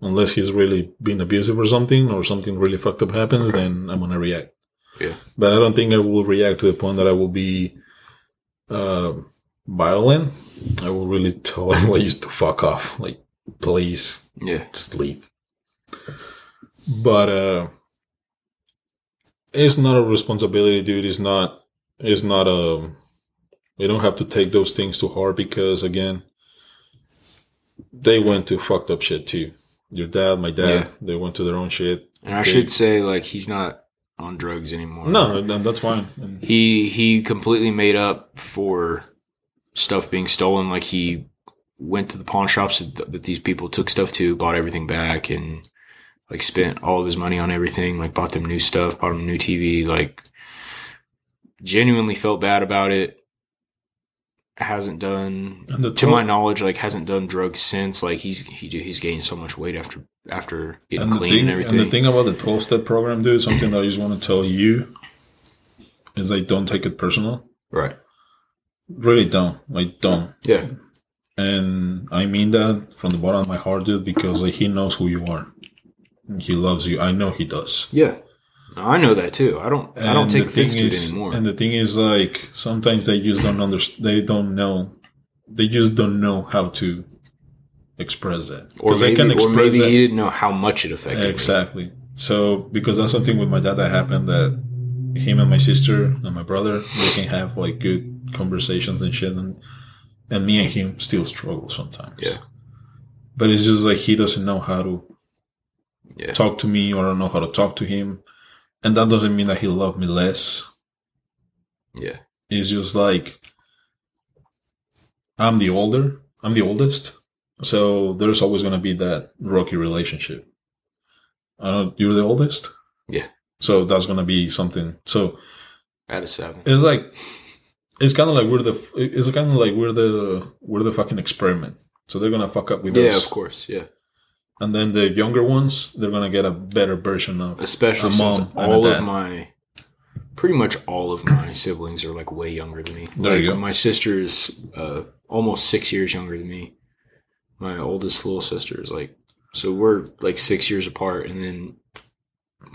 unless he's really being abusive or something, or something really fucked up happens, then I'm gonna react. yeah, But I don't think I will react to the point that I will be uh, violent. I will really tell him like, just to fuck off, like please yeah, just leave. But uh it's not a responsibility, dude. It's not it's not um, a We don't have to take those things too hard because again, they went to fucked up shit too. Your dad, my dad, Yeah. they went to their own shit. And I They- should say, like, he's not on drugs anymore. No, that's fine. And he he completely made up for stuff being stolen. Like he went to the pawn shops that, that these people took stuff to, bought everything back, and like spent all of his money on everything. Like bought them new stuff, bought them a new TV. Like genuinely felt bad about it. Hasn't done, And the to to- my knowledge, like hasn't done drugs since. Like he's he he's gained so much weight after after getting and clean thing, and everything. and the thing about the twelve step program, dude, something that I just want to tell you is like don't take it personal. right? Really don't. Like don't. Yeah. And I mean that from the bottom of my heart, dude, because like he knows who you are. Mm. He loves you. I know he does. Yeah. I know that too. I don't. I don't And take the offense thing to it anymore. And the thing is, like sometimes they just don't understand. They don't know. They just don't know how to express that. or they maybe, can or express maybe that he didn't know how much it affected. me. exactly. So because that's something with my dad that happened that him and my sister and my brother they can have like good conversations and shit, and and me and him still struggle sometimes. Yeah. But it's just like he doesn't know how to Yeah. talk to me or I don't know how to talk to him. And that doesn't mean that he loved me less. Yeah. It's just like I'm the older, I'm the oldest. So there's always gonna be that rocky relationship. I don't you're the oldest? Yeah. So that's gonna be something. So Out of seven. it's like it's kind of like we're the it's kind of like we're the we're the fucking experiment. So they're gonna fuck up with Yeah, us, Yeah, of course. Yeah. And then the younger ones they're gonna get a better version of Especially since mom and a all of my, pretty much all of my siblings are like way younger than me. There you go. My sister's uh, almost six years younger than me. My oldest little sister is like, so we're like six years apart. And then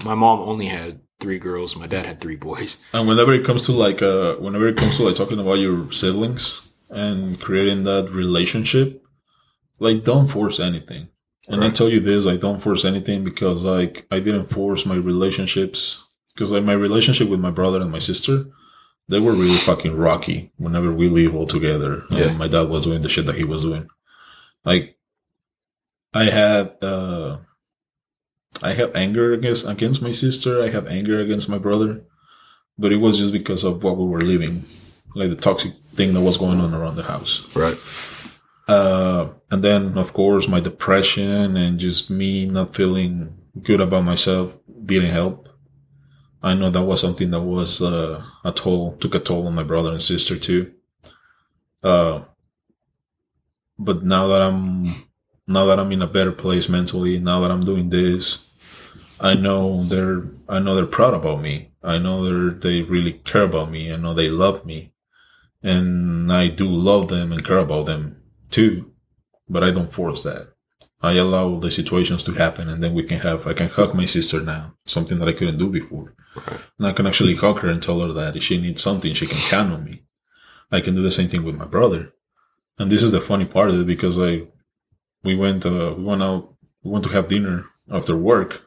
my mom only had three girls. My dad had three boys. And whenever it comes to like, uh, whenever it comes to like talking about your siblings and creating that relationship, like don't force anything. And I tell you this, I don't force anything because like I didn't force my relationships because like my relationship with my brother and my sister, they were really fucking rocky whenever we live all together. Yeah. And my dad was doing the shit that he was doing. Like I had, uh, I have anger against against my sister. I have anger against my brother, but it was just because of what we were living, like the toxic thing that was going on around the house. Right. Uh, and then, of course, my depression and just me not feeling good about myself didn't help. I know that was something that was uh, a toll, took a toll on my brother and sister too. Uh, but now that I'm, now that I'm in a better place mentally, now that I'm doing this, I know they're, I know they're proud about me. I know they're, they really care about me. I know they love me and I do love them and care about them too, but I don't force that. I allow the situations to happen and then we can have, I can hug my sister now, something that I couldn't do before. Right. And I can actually hug her and tell her that if she needs something, she can count on me. I can do the same thing with my brother. And this is the funny part of it because I, we went, uh, we went out, we went to have dinner after work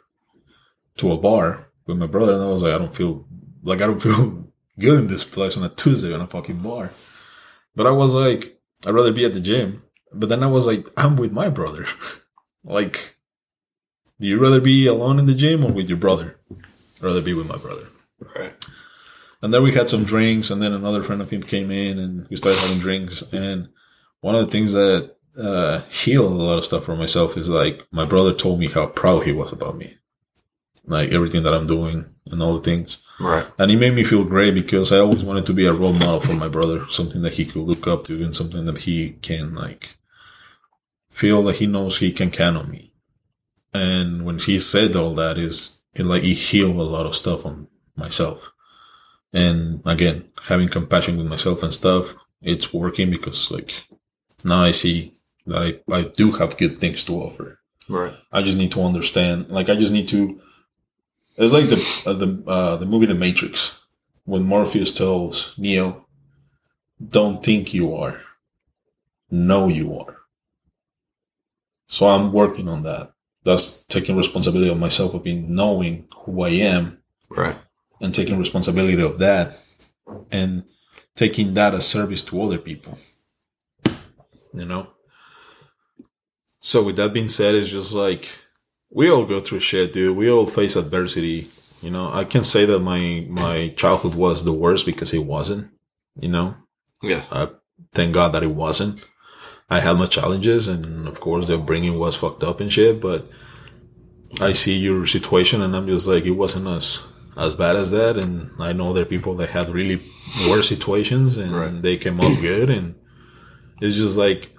to a bar with my brother and I was like, I don't feel, like I don't feel good in this place on a Tuesday on a fucking bar. But I was like, I'd rather be at the gym. But then I was like, I'm with my brother. like, do you rather be alone in the gym or with your brother? I'd rather be with my brother. Right. And then we had some drinks, and then another friend of him came in, and we started having drinks. And one of the things that uh, healed a lot of stuff for myself is like my brother told me how proud he was about me, like everything that I'm doing and all the things. Right. And it made me feel great because I always wanted to be a role model for my brother, something that he could look up to and something that he can like feel that he knows he can count on me. And when he said all that is it like it healed a lot of stuff on myself. And again, having compassion with myself and stuff, it's working because like now I see that I, I do have good things to offer. Right. I just need to understand. Like I just need to. It's like the uh, the uh, the movie The Matrix when Morpheus tells Neo, "Don't think you are, know you are." So I'm working on that. That's taking responsibility of myself of being knowing who I am Right. and taking responsibility of that and taking that as service to other people. You know? So with that being said, it's just like we all go through shit, dude. We all face adversity. You know, I can say that my my childhood was the worst because it wasn't. You know, Yeah. uh, thank God that it wasn't. I had my challenges, and of course, the upbringing was fucked up and shit. But I see your situation, and I'm just like, it wasn't as as bad as that. And I know there are people that had really worse situations, and Right. they came out good. And it's just like,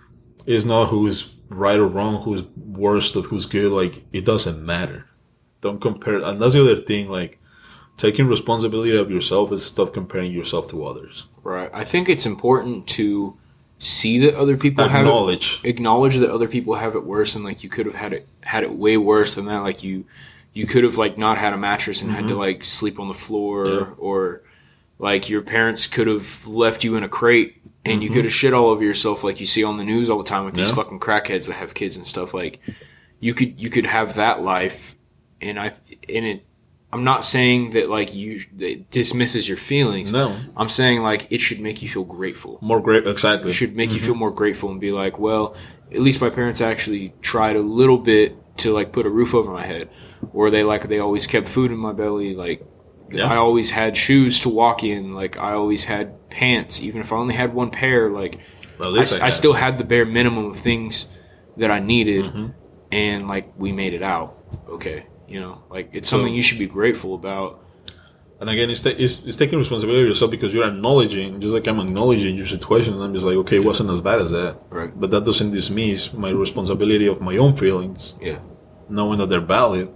it's not who's right or wrong, who's worse or who's good. Like it doesn't matter. Don't compare. And that's the other thing. Like taking responsibility of yourself is stop comparing yourself to others. Right. I think it's important to see that other people have it, Acknowledge. acknowledge that other people have it worse, and like you could have had it had it way worse than that. Like you, you could have like not had a mattress and had to mm-hmm. like sleep on the floor, Yeah. or like your parents could have left you in a crate. And you could have mm-hmm. shit all over yourself, like you see on the news all the time with these Yeah. fucking crackheads that have kids and stuff. Like, you could you could have that life, and I and it. I'm not saying that like you that dismisses your feelings. No, I'm saying like it should make you feel grateful. more grateful Exactly. It should make you mm-hmm. feel more grateful and be like, well, at least my parents actually tried a little bit to like put a roof over my head, or they like they always kept food in my belly. Like Yeah. I always had shoes to walk in. Like I always had pants, even if I only had one pair. Like At I, least I still had the bare minimum of things that I needed, Mm-hmm. and like we made it out. Okay, you know, like it's something you should be grateful about. And again, it's, ta- it's, it's taking responsibility yourself because you're acknowledging, just like I'm acknowledging your situation, and I'm just like, okay, it wasn't as bad as that. Right. But that doesn't dismiss my responsibility of my own feelings, Yeah. knowing that they're valid.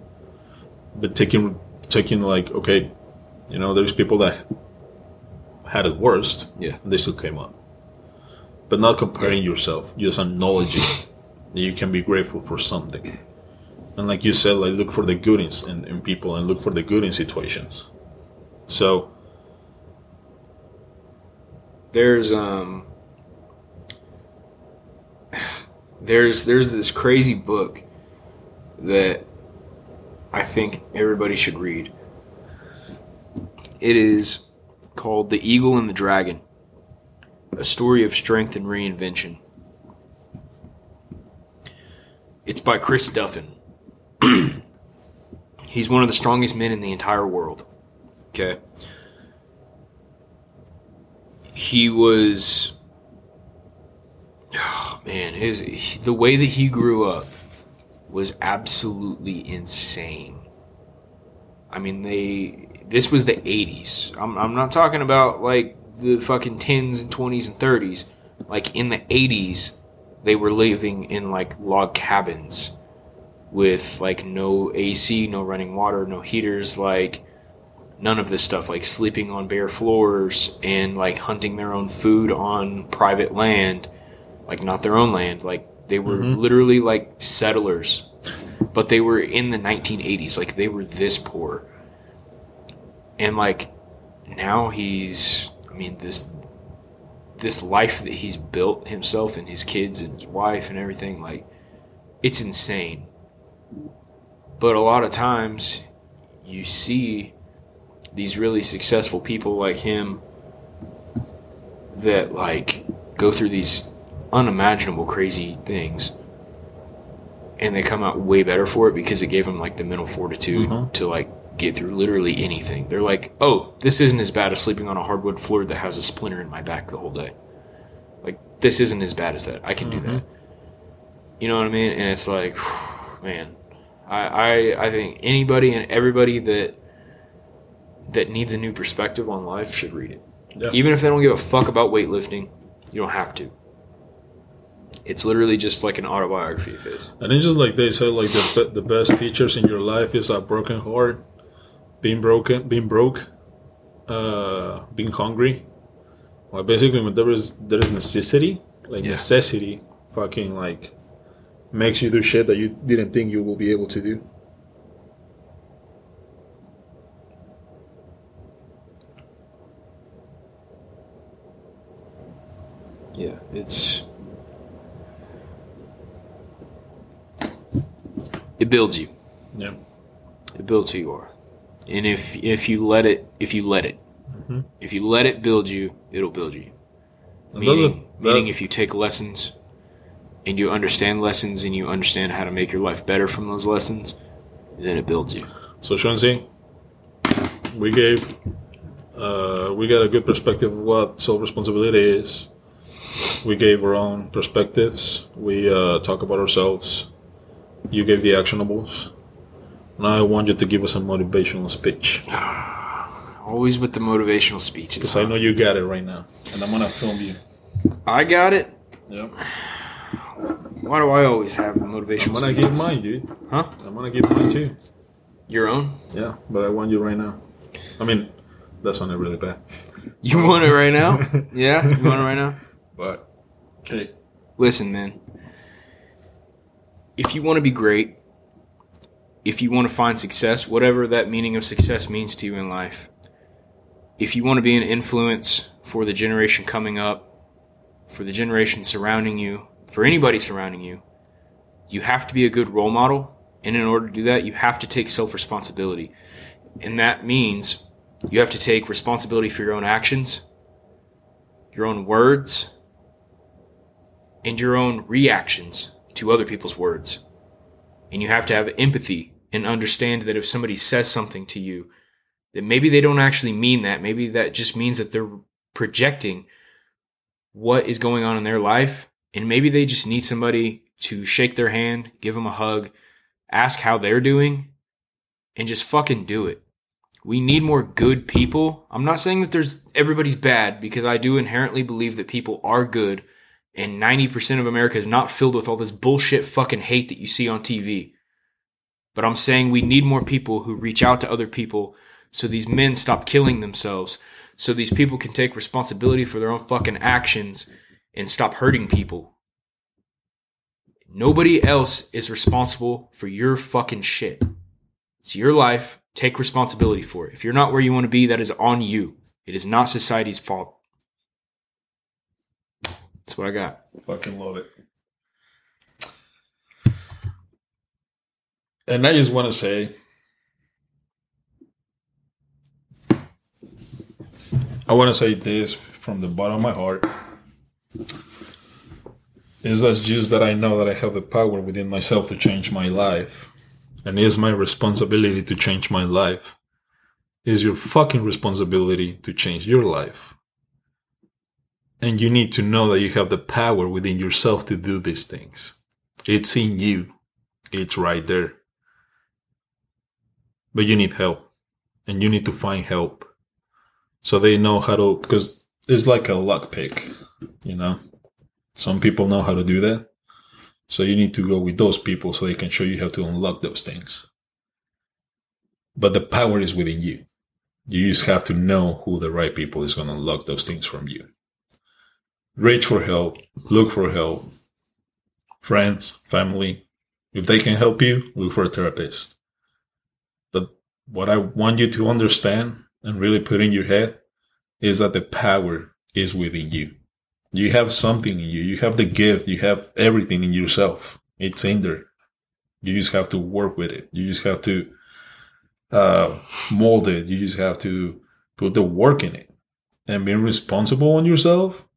But taking, taking like, okay, you know, there's people that had it worst, Yeah. and they still came up. But not comparing yourself, just acknowledging that you can be grateful for something. And like you said, like look for the good in, in, in people and look for the good in situations. So there's um there's there's this crazy book that I think everybody should read. It is called The Eagle and the Dragon: A Story of Strength and Reinvention. It's by Chris Duffin. He's one of the strongest men in the entire world. Okay he was oh, man his the way that he grew up was absolutely insane i mean they this was the 80s i'm, I'm not talking about like the fucking 10s and 20s and 30s like in the 80s they were living in like log cabins with like no ac no running water no heaters like none of this stuff like sleeping on bare floors and like hunting their own food on private land like not their own land. Like they were mm-hmm. literally like settlers. But they were in the 1980s like they were this poor and like now he's i mean this this life that he's built himself and his kids and his wife and everything like it's insane but a lot of times you see these really successful people like him that like go through these unimaginable crazy things and they come out way better for it because it gave them like the mental fortitude Mhm. to like get through literally anything they're like oh this isn't as bad as sleeping on a hardwood floor that has a splinter in my back the whole day like this isn't as bad as that i can do mm-hmm. that you know what i mean and it's like man I, I i think anybody and everybody that that needs a new perspective on life should read it. Yeah. Even if they don't give a fuck about weightlifting, you don't have to. It's literally just like an autobiography of his. And it's just like they say, like the the best teachers in your life is a broken heart, being broken, being broke, uh, being hungry. Like basically, when there is there is necessity, like Yeah. necessity, fucking like makes you do shit that you didn't think you will be able to do. Yeah, it's it builds you. Yeah, It builds who you are. And if if you let it, if you let it, If you let it build you, it'll build you. Meaning, are- that- meaning if you take lessons and you understand lessons and you understand how to make your life better from those lessons, then it builds you. So Shanzi, we gave uh, we got a good perspective of what self responsibility is. We gave our own perspectives. We uh, talk about ourselves. You gave the actionables. Now I want you to give us a motivational speech Always with the motivational speeches. because I know you got it right now, and I'm gonna film you. I got it. Yep. Why do I always have the motivational I'm gonna speeches? give mine, dude. Huh? I'm gonna give mine too. Your own? Yeah, but I want you right now. I mean, that sounded really bad, You want it right now? yeah? You want it right now? but okay. Listen, man. If you want to be great, if you want to find success, whatever that meaning of success means to you in life, if you want to be an influence for the generation coming up, for the generation surrounding you, for anybody surrounding you, you have to be a good role model. And in order to do that, you have to take self responsibility. And that means you have to take responsibility for your own actions, your own words, and your own reactions to other people's words. And you have to have empathy and understand that if somebody says something to you, that maybe they don't actually mean that. Maybe that just means that they're projecting what is going on in their life. And maybe they just need somebody to shake their hand, give them a hug, ask how they're doing, and just fucking do it. We need more good people. I'm not saying that there's everybody's bad because I do inherently believe that people are good and 90% of America is not filled with all this bullshit fucking hate that you see on TV. But I'm saying we need more people who reach out to other people so these men stop killing themselves, so these people can take responsibility for their own fucking actions and stop hurting people. Nobody else is responsible for your fucking shit. It's your life. Take responsibility for it. If you're not where you want to be, that is on you. It is not society's fault. That's what I got. Fucking love it. And I just want to say, I want to say this from the bottom of my heart. Is that just that I know that I have the power within myself to change my life. And it is my responsibility to change my life. It is your fucking responsibility to change your life. And you need to know that you have the power within yourself to do these things. It's in you. It's right there. But you need help. And you need to find help. So they know how to, because it's like a luck pick, you know? Some people know how to do that. So you need to go with those people so they can show you how to unlock those things. But the power is within you. You just have to know who the right people is going to unlock those things from you reach for help, look for help. Friends, family, if they can help you, look for a therapist. What I want you to understand and really put in your head is that the power is within you. You have something in you. You have the gift. You have everything in yourself. It's in there. You just have to work with it. You just have to uh, mold it. You just have to put the work in it. And being responsible on yourself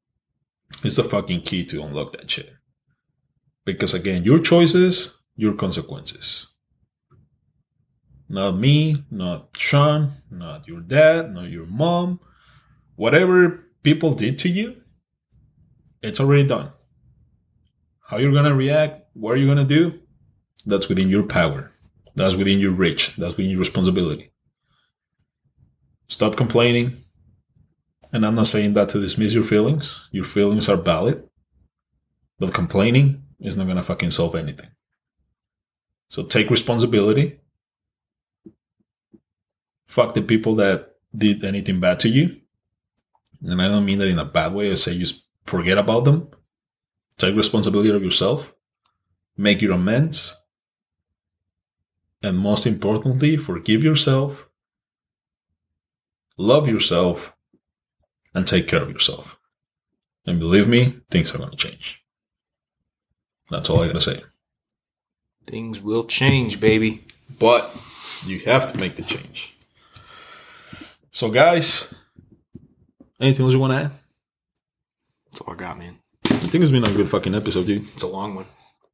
is the fucking key to unlock that shit. Because again, your choices, your consequences. Not me, not Shawn, not your dad, not your mom. Whatever people did to you, it's already done. How you're gonna react, what are you gonna do? That's within your power. That's within your reach. That's within your responsibility. Stop complaining. And I'm not saying that to dismiss your feelings. Your feelings are valid. But complaining is not gonna fucking solve anything. So take responsibility. Fuck the people that did anything bad to you. And I don't mean that in a bad way. I say just forget about them. Take responsibility of yourself. Make your amends. And most importantly, forgive yourself. Love yourself and take care of yourself. And believe me, things are going to change. That's all I got to say. Things will change, baby. But you have to make the change. So, guys, Anything else you want to add? That's all I got, man. I think it's been a good fucking episode, dude. It's a long one.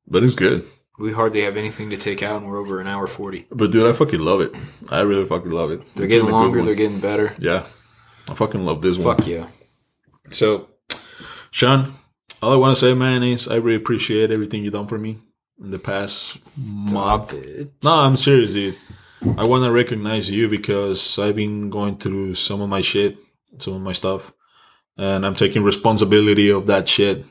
But it's good. We hardly have anything to take out, and we're over an hour forty. But dude, I fucking love it. I really fucking love it. They're It's getting longer. They're getting better. Yeah. I fucking love this one. Fuck yeah. So, Shawn, all I want to say, man, is I really appreciate everything you've done for me in the past month. It. No, I'm serious, dude. I want to recognize you because I've been going through some of my shit, some of my stuff, and I'm taking responsibility of that shit.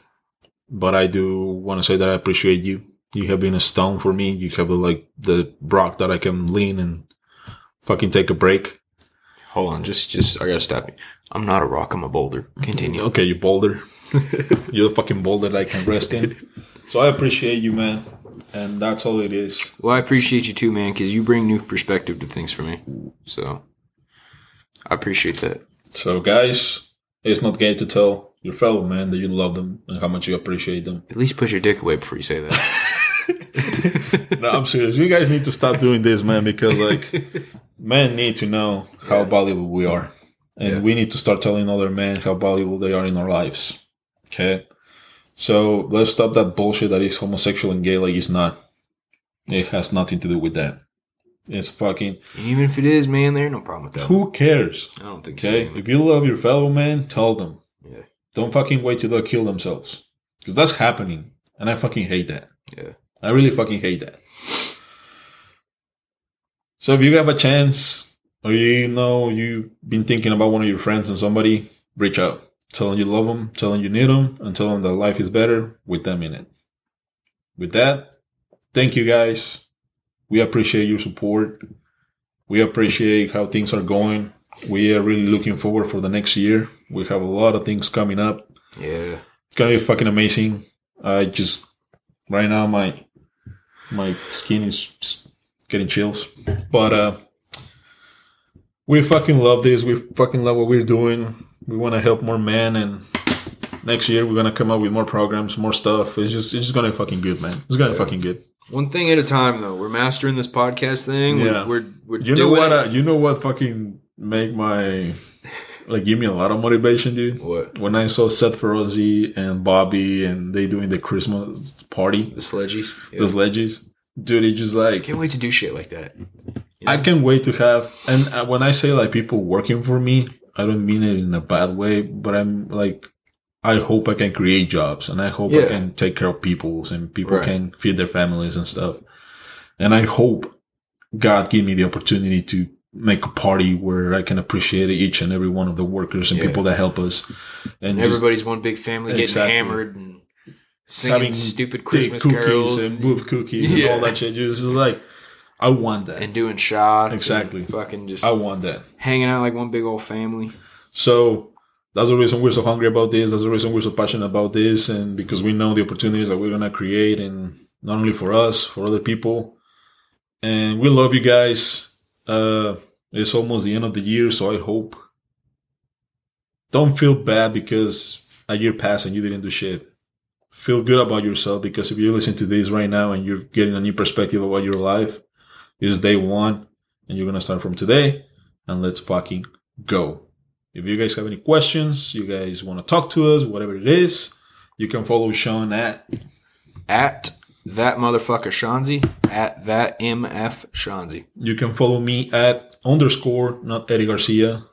But I do want to say that I appreciate you. You have been a stone for me. You have like the rock that I can lean and fucking take a break. Hold on, just just I gotta stop you. I'm not a rock. I'm a boulder. Continue. Okay, you boulder. You're the fucking boulder that I can rest in. So I appreciate you, man. And that's all it is. Well, I appreciate you too, man, because you bring new perspective to things for me. So I appreciate that. So, guys, it's not gay to tell your fellow man that you love them and how much you appreciate them. At least put your dick away before you say that. no, I'm serious. You guys need to stop doing this, man, because like men need to know how Yeah. valuable we are. And Yeah. we need to start telling other men how valuable they are in our lives. Okay? So let's stop that bullshit that is homosexual and gay like it's not. It has nothing to do with that. It's fucking even if it is, man, there ain't no problem with that. who cares? I don't think Okay? so. If you love your fellow man, tell them. Yeah. Don't fucking wait till they kill themselves. Because that's happening. And I fucking hate that. Yeah. I really fucking hate that. So if you have a chance, or you know you've been thinking about one of your friends and somebody, reach out. Tell them you love them, tell them you need them, and tell them that life is better with them in it. With that, thank you guys. We appreciate your support. We appreciate how things are going. We are really looking forward for the next year. We have a lot of things coming up. Yeah. It's gonna be fucking amazing. I just right now my my skin is getting chills. But uh we fucking love this. We fucking love what we're doing. We want to help more men and next year we're gonna come up with more programs, more stuff. It's just it's just gonna be fucking good, man. It's gonna be fucking good. One thing at a time, though. We're mastering this podcast thing. Yeah. We're we're, we're You know what? Uh, you know what? Fucking make my like give me a lot of motivation, dude. what? When I saw Seth Ferozzi and Bobby and they doing the Christmas party, The sledges, Yeah. those ledges, dude. It just like Can't wait to do shit like that. I can't wait to have. And uh, when I say like people working for me, I don't mean it in a bad way, but I'm like, I hope I can create jobs and I hope I can take care of people's and people Right. can feed their families and stuff. And I hope God give me the opportunity to make a party where I can appreciate each and every one of the workers and Yeah. people that help us. And just Everybody's one big family getting Exactly. hammered and singing having stupid Christmas cookies carols and move cookies Yeah. and all that shit. Just like, I want that. and doing shots. Exactly. Fucking just I want that. hanging out like one big old family. So that's the reason we're so hungry about this. That's the reason we're so passionate about this, and because we know the opportunities that we're gonna create, and not only for us, for other people. And we love you guys. Uh, it's almost the end of the year, so I hope. Don't feel bad because a year passed and you didn't do shit. Feel good about yourself because if you're listening to this right now and you're getting a new perspective about your life, it's day one, and you're gonna start from today, and let's fucking go. If you guys have any questions, you guys want to talk to us, whatever it is, you can follow Shawn at At that motherfucker Shanzi. At that MF Shanzi. you can follow me at underscore not Eddy Garcia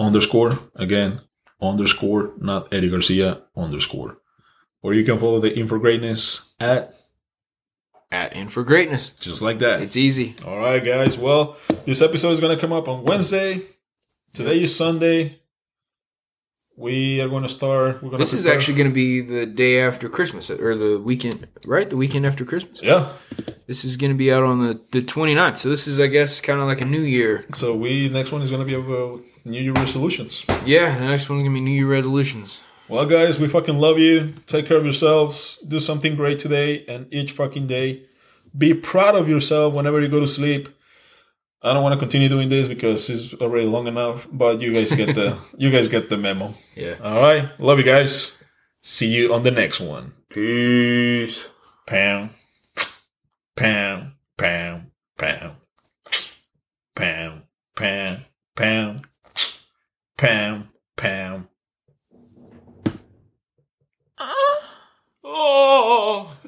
underscore again underscore not Eddy Garcia underscore. Or you can follow the In For Greatness at At In for Greatness. just like that. It's easy. All right, guys. Well, this episode is going to come up on Wednesday. Today is Sunday. We are going to start. We're going This to. is actually going to be the day after Christmas, or the weekend, right? The weekend after Christmas. yeah. This is going to be out on the, the 29th. So this is, I guess, kind of like a new year. So we next one is going to be about New Year resolutions. Yeah, the next one's going to be New Year resolutions. Well, guys, we fucking love you. Take care of yourselves. Do something great today and each fucking day. Be proud of yourself whenever you go to sleep. I don't want to continue doing this because it's already long enough, but you guys get the you guys get the memo. Yeah. All right, love you guys. See you on the next one. Peace. Pound, pound, pound, pound, pound, pound, pound, pound. Oh.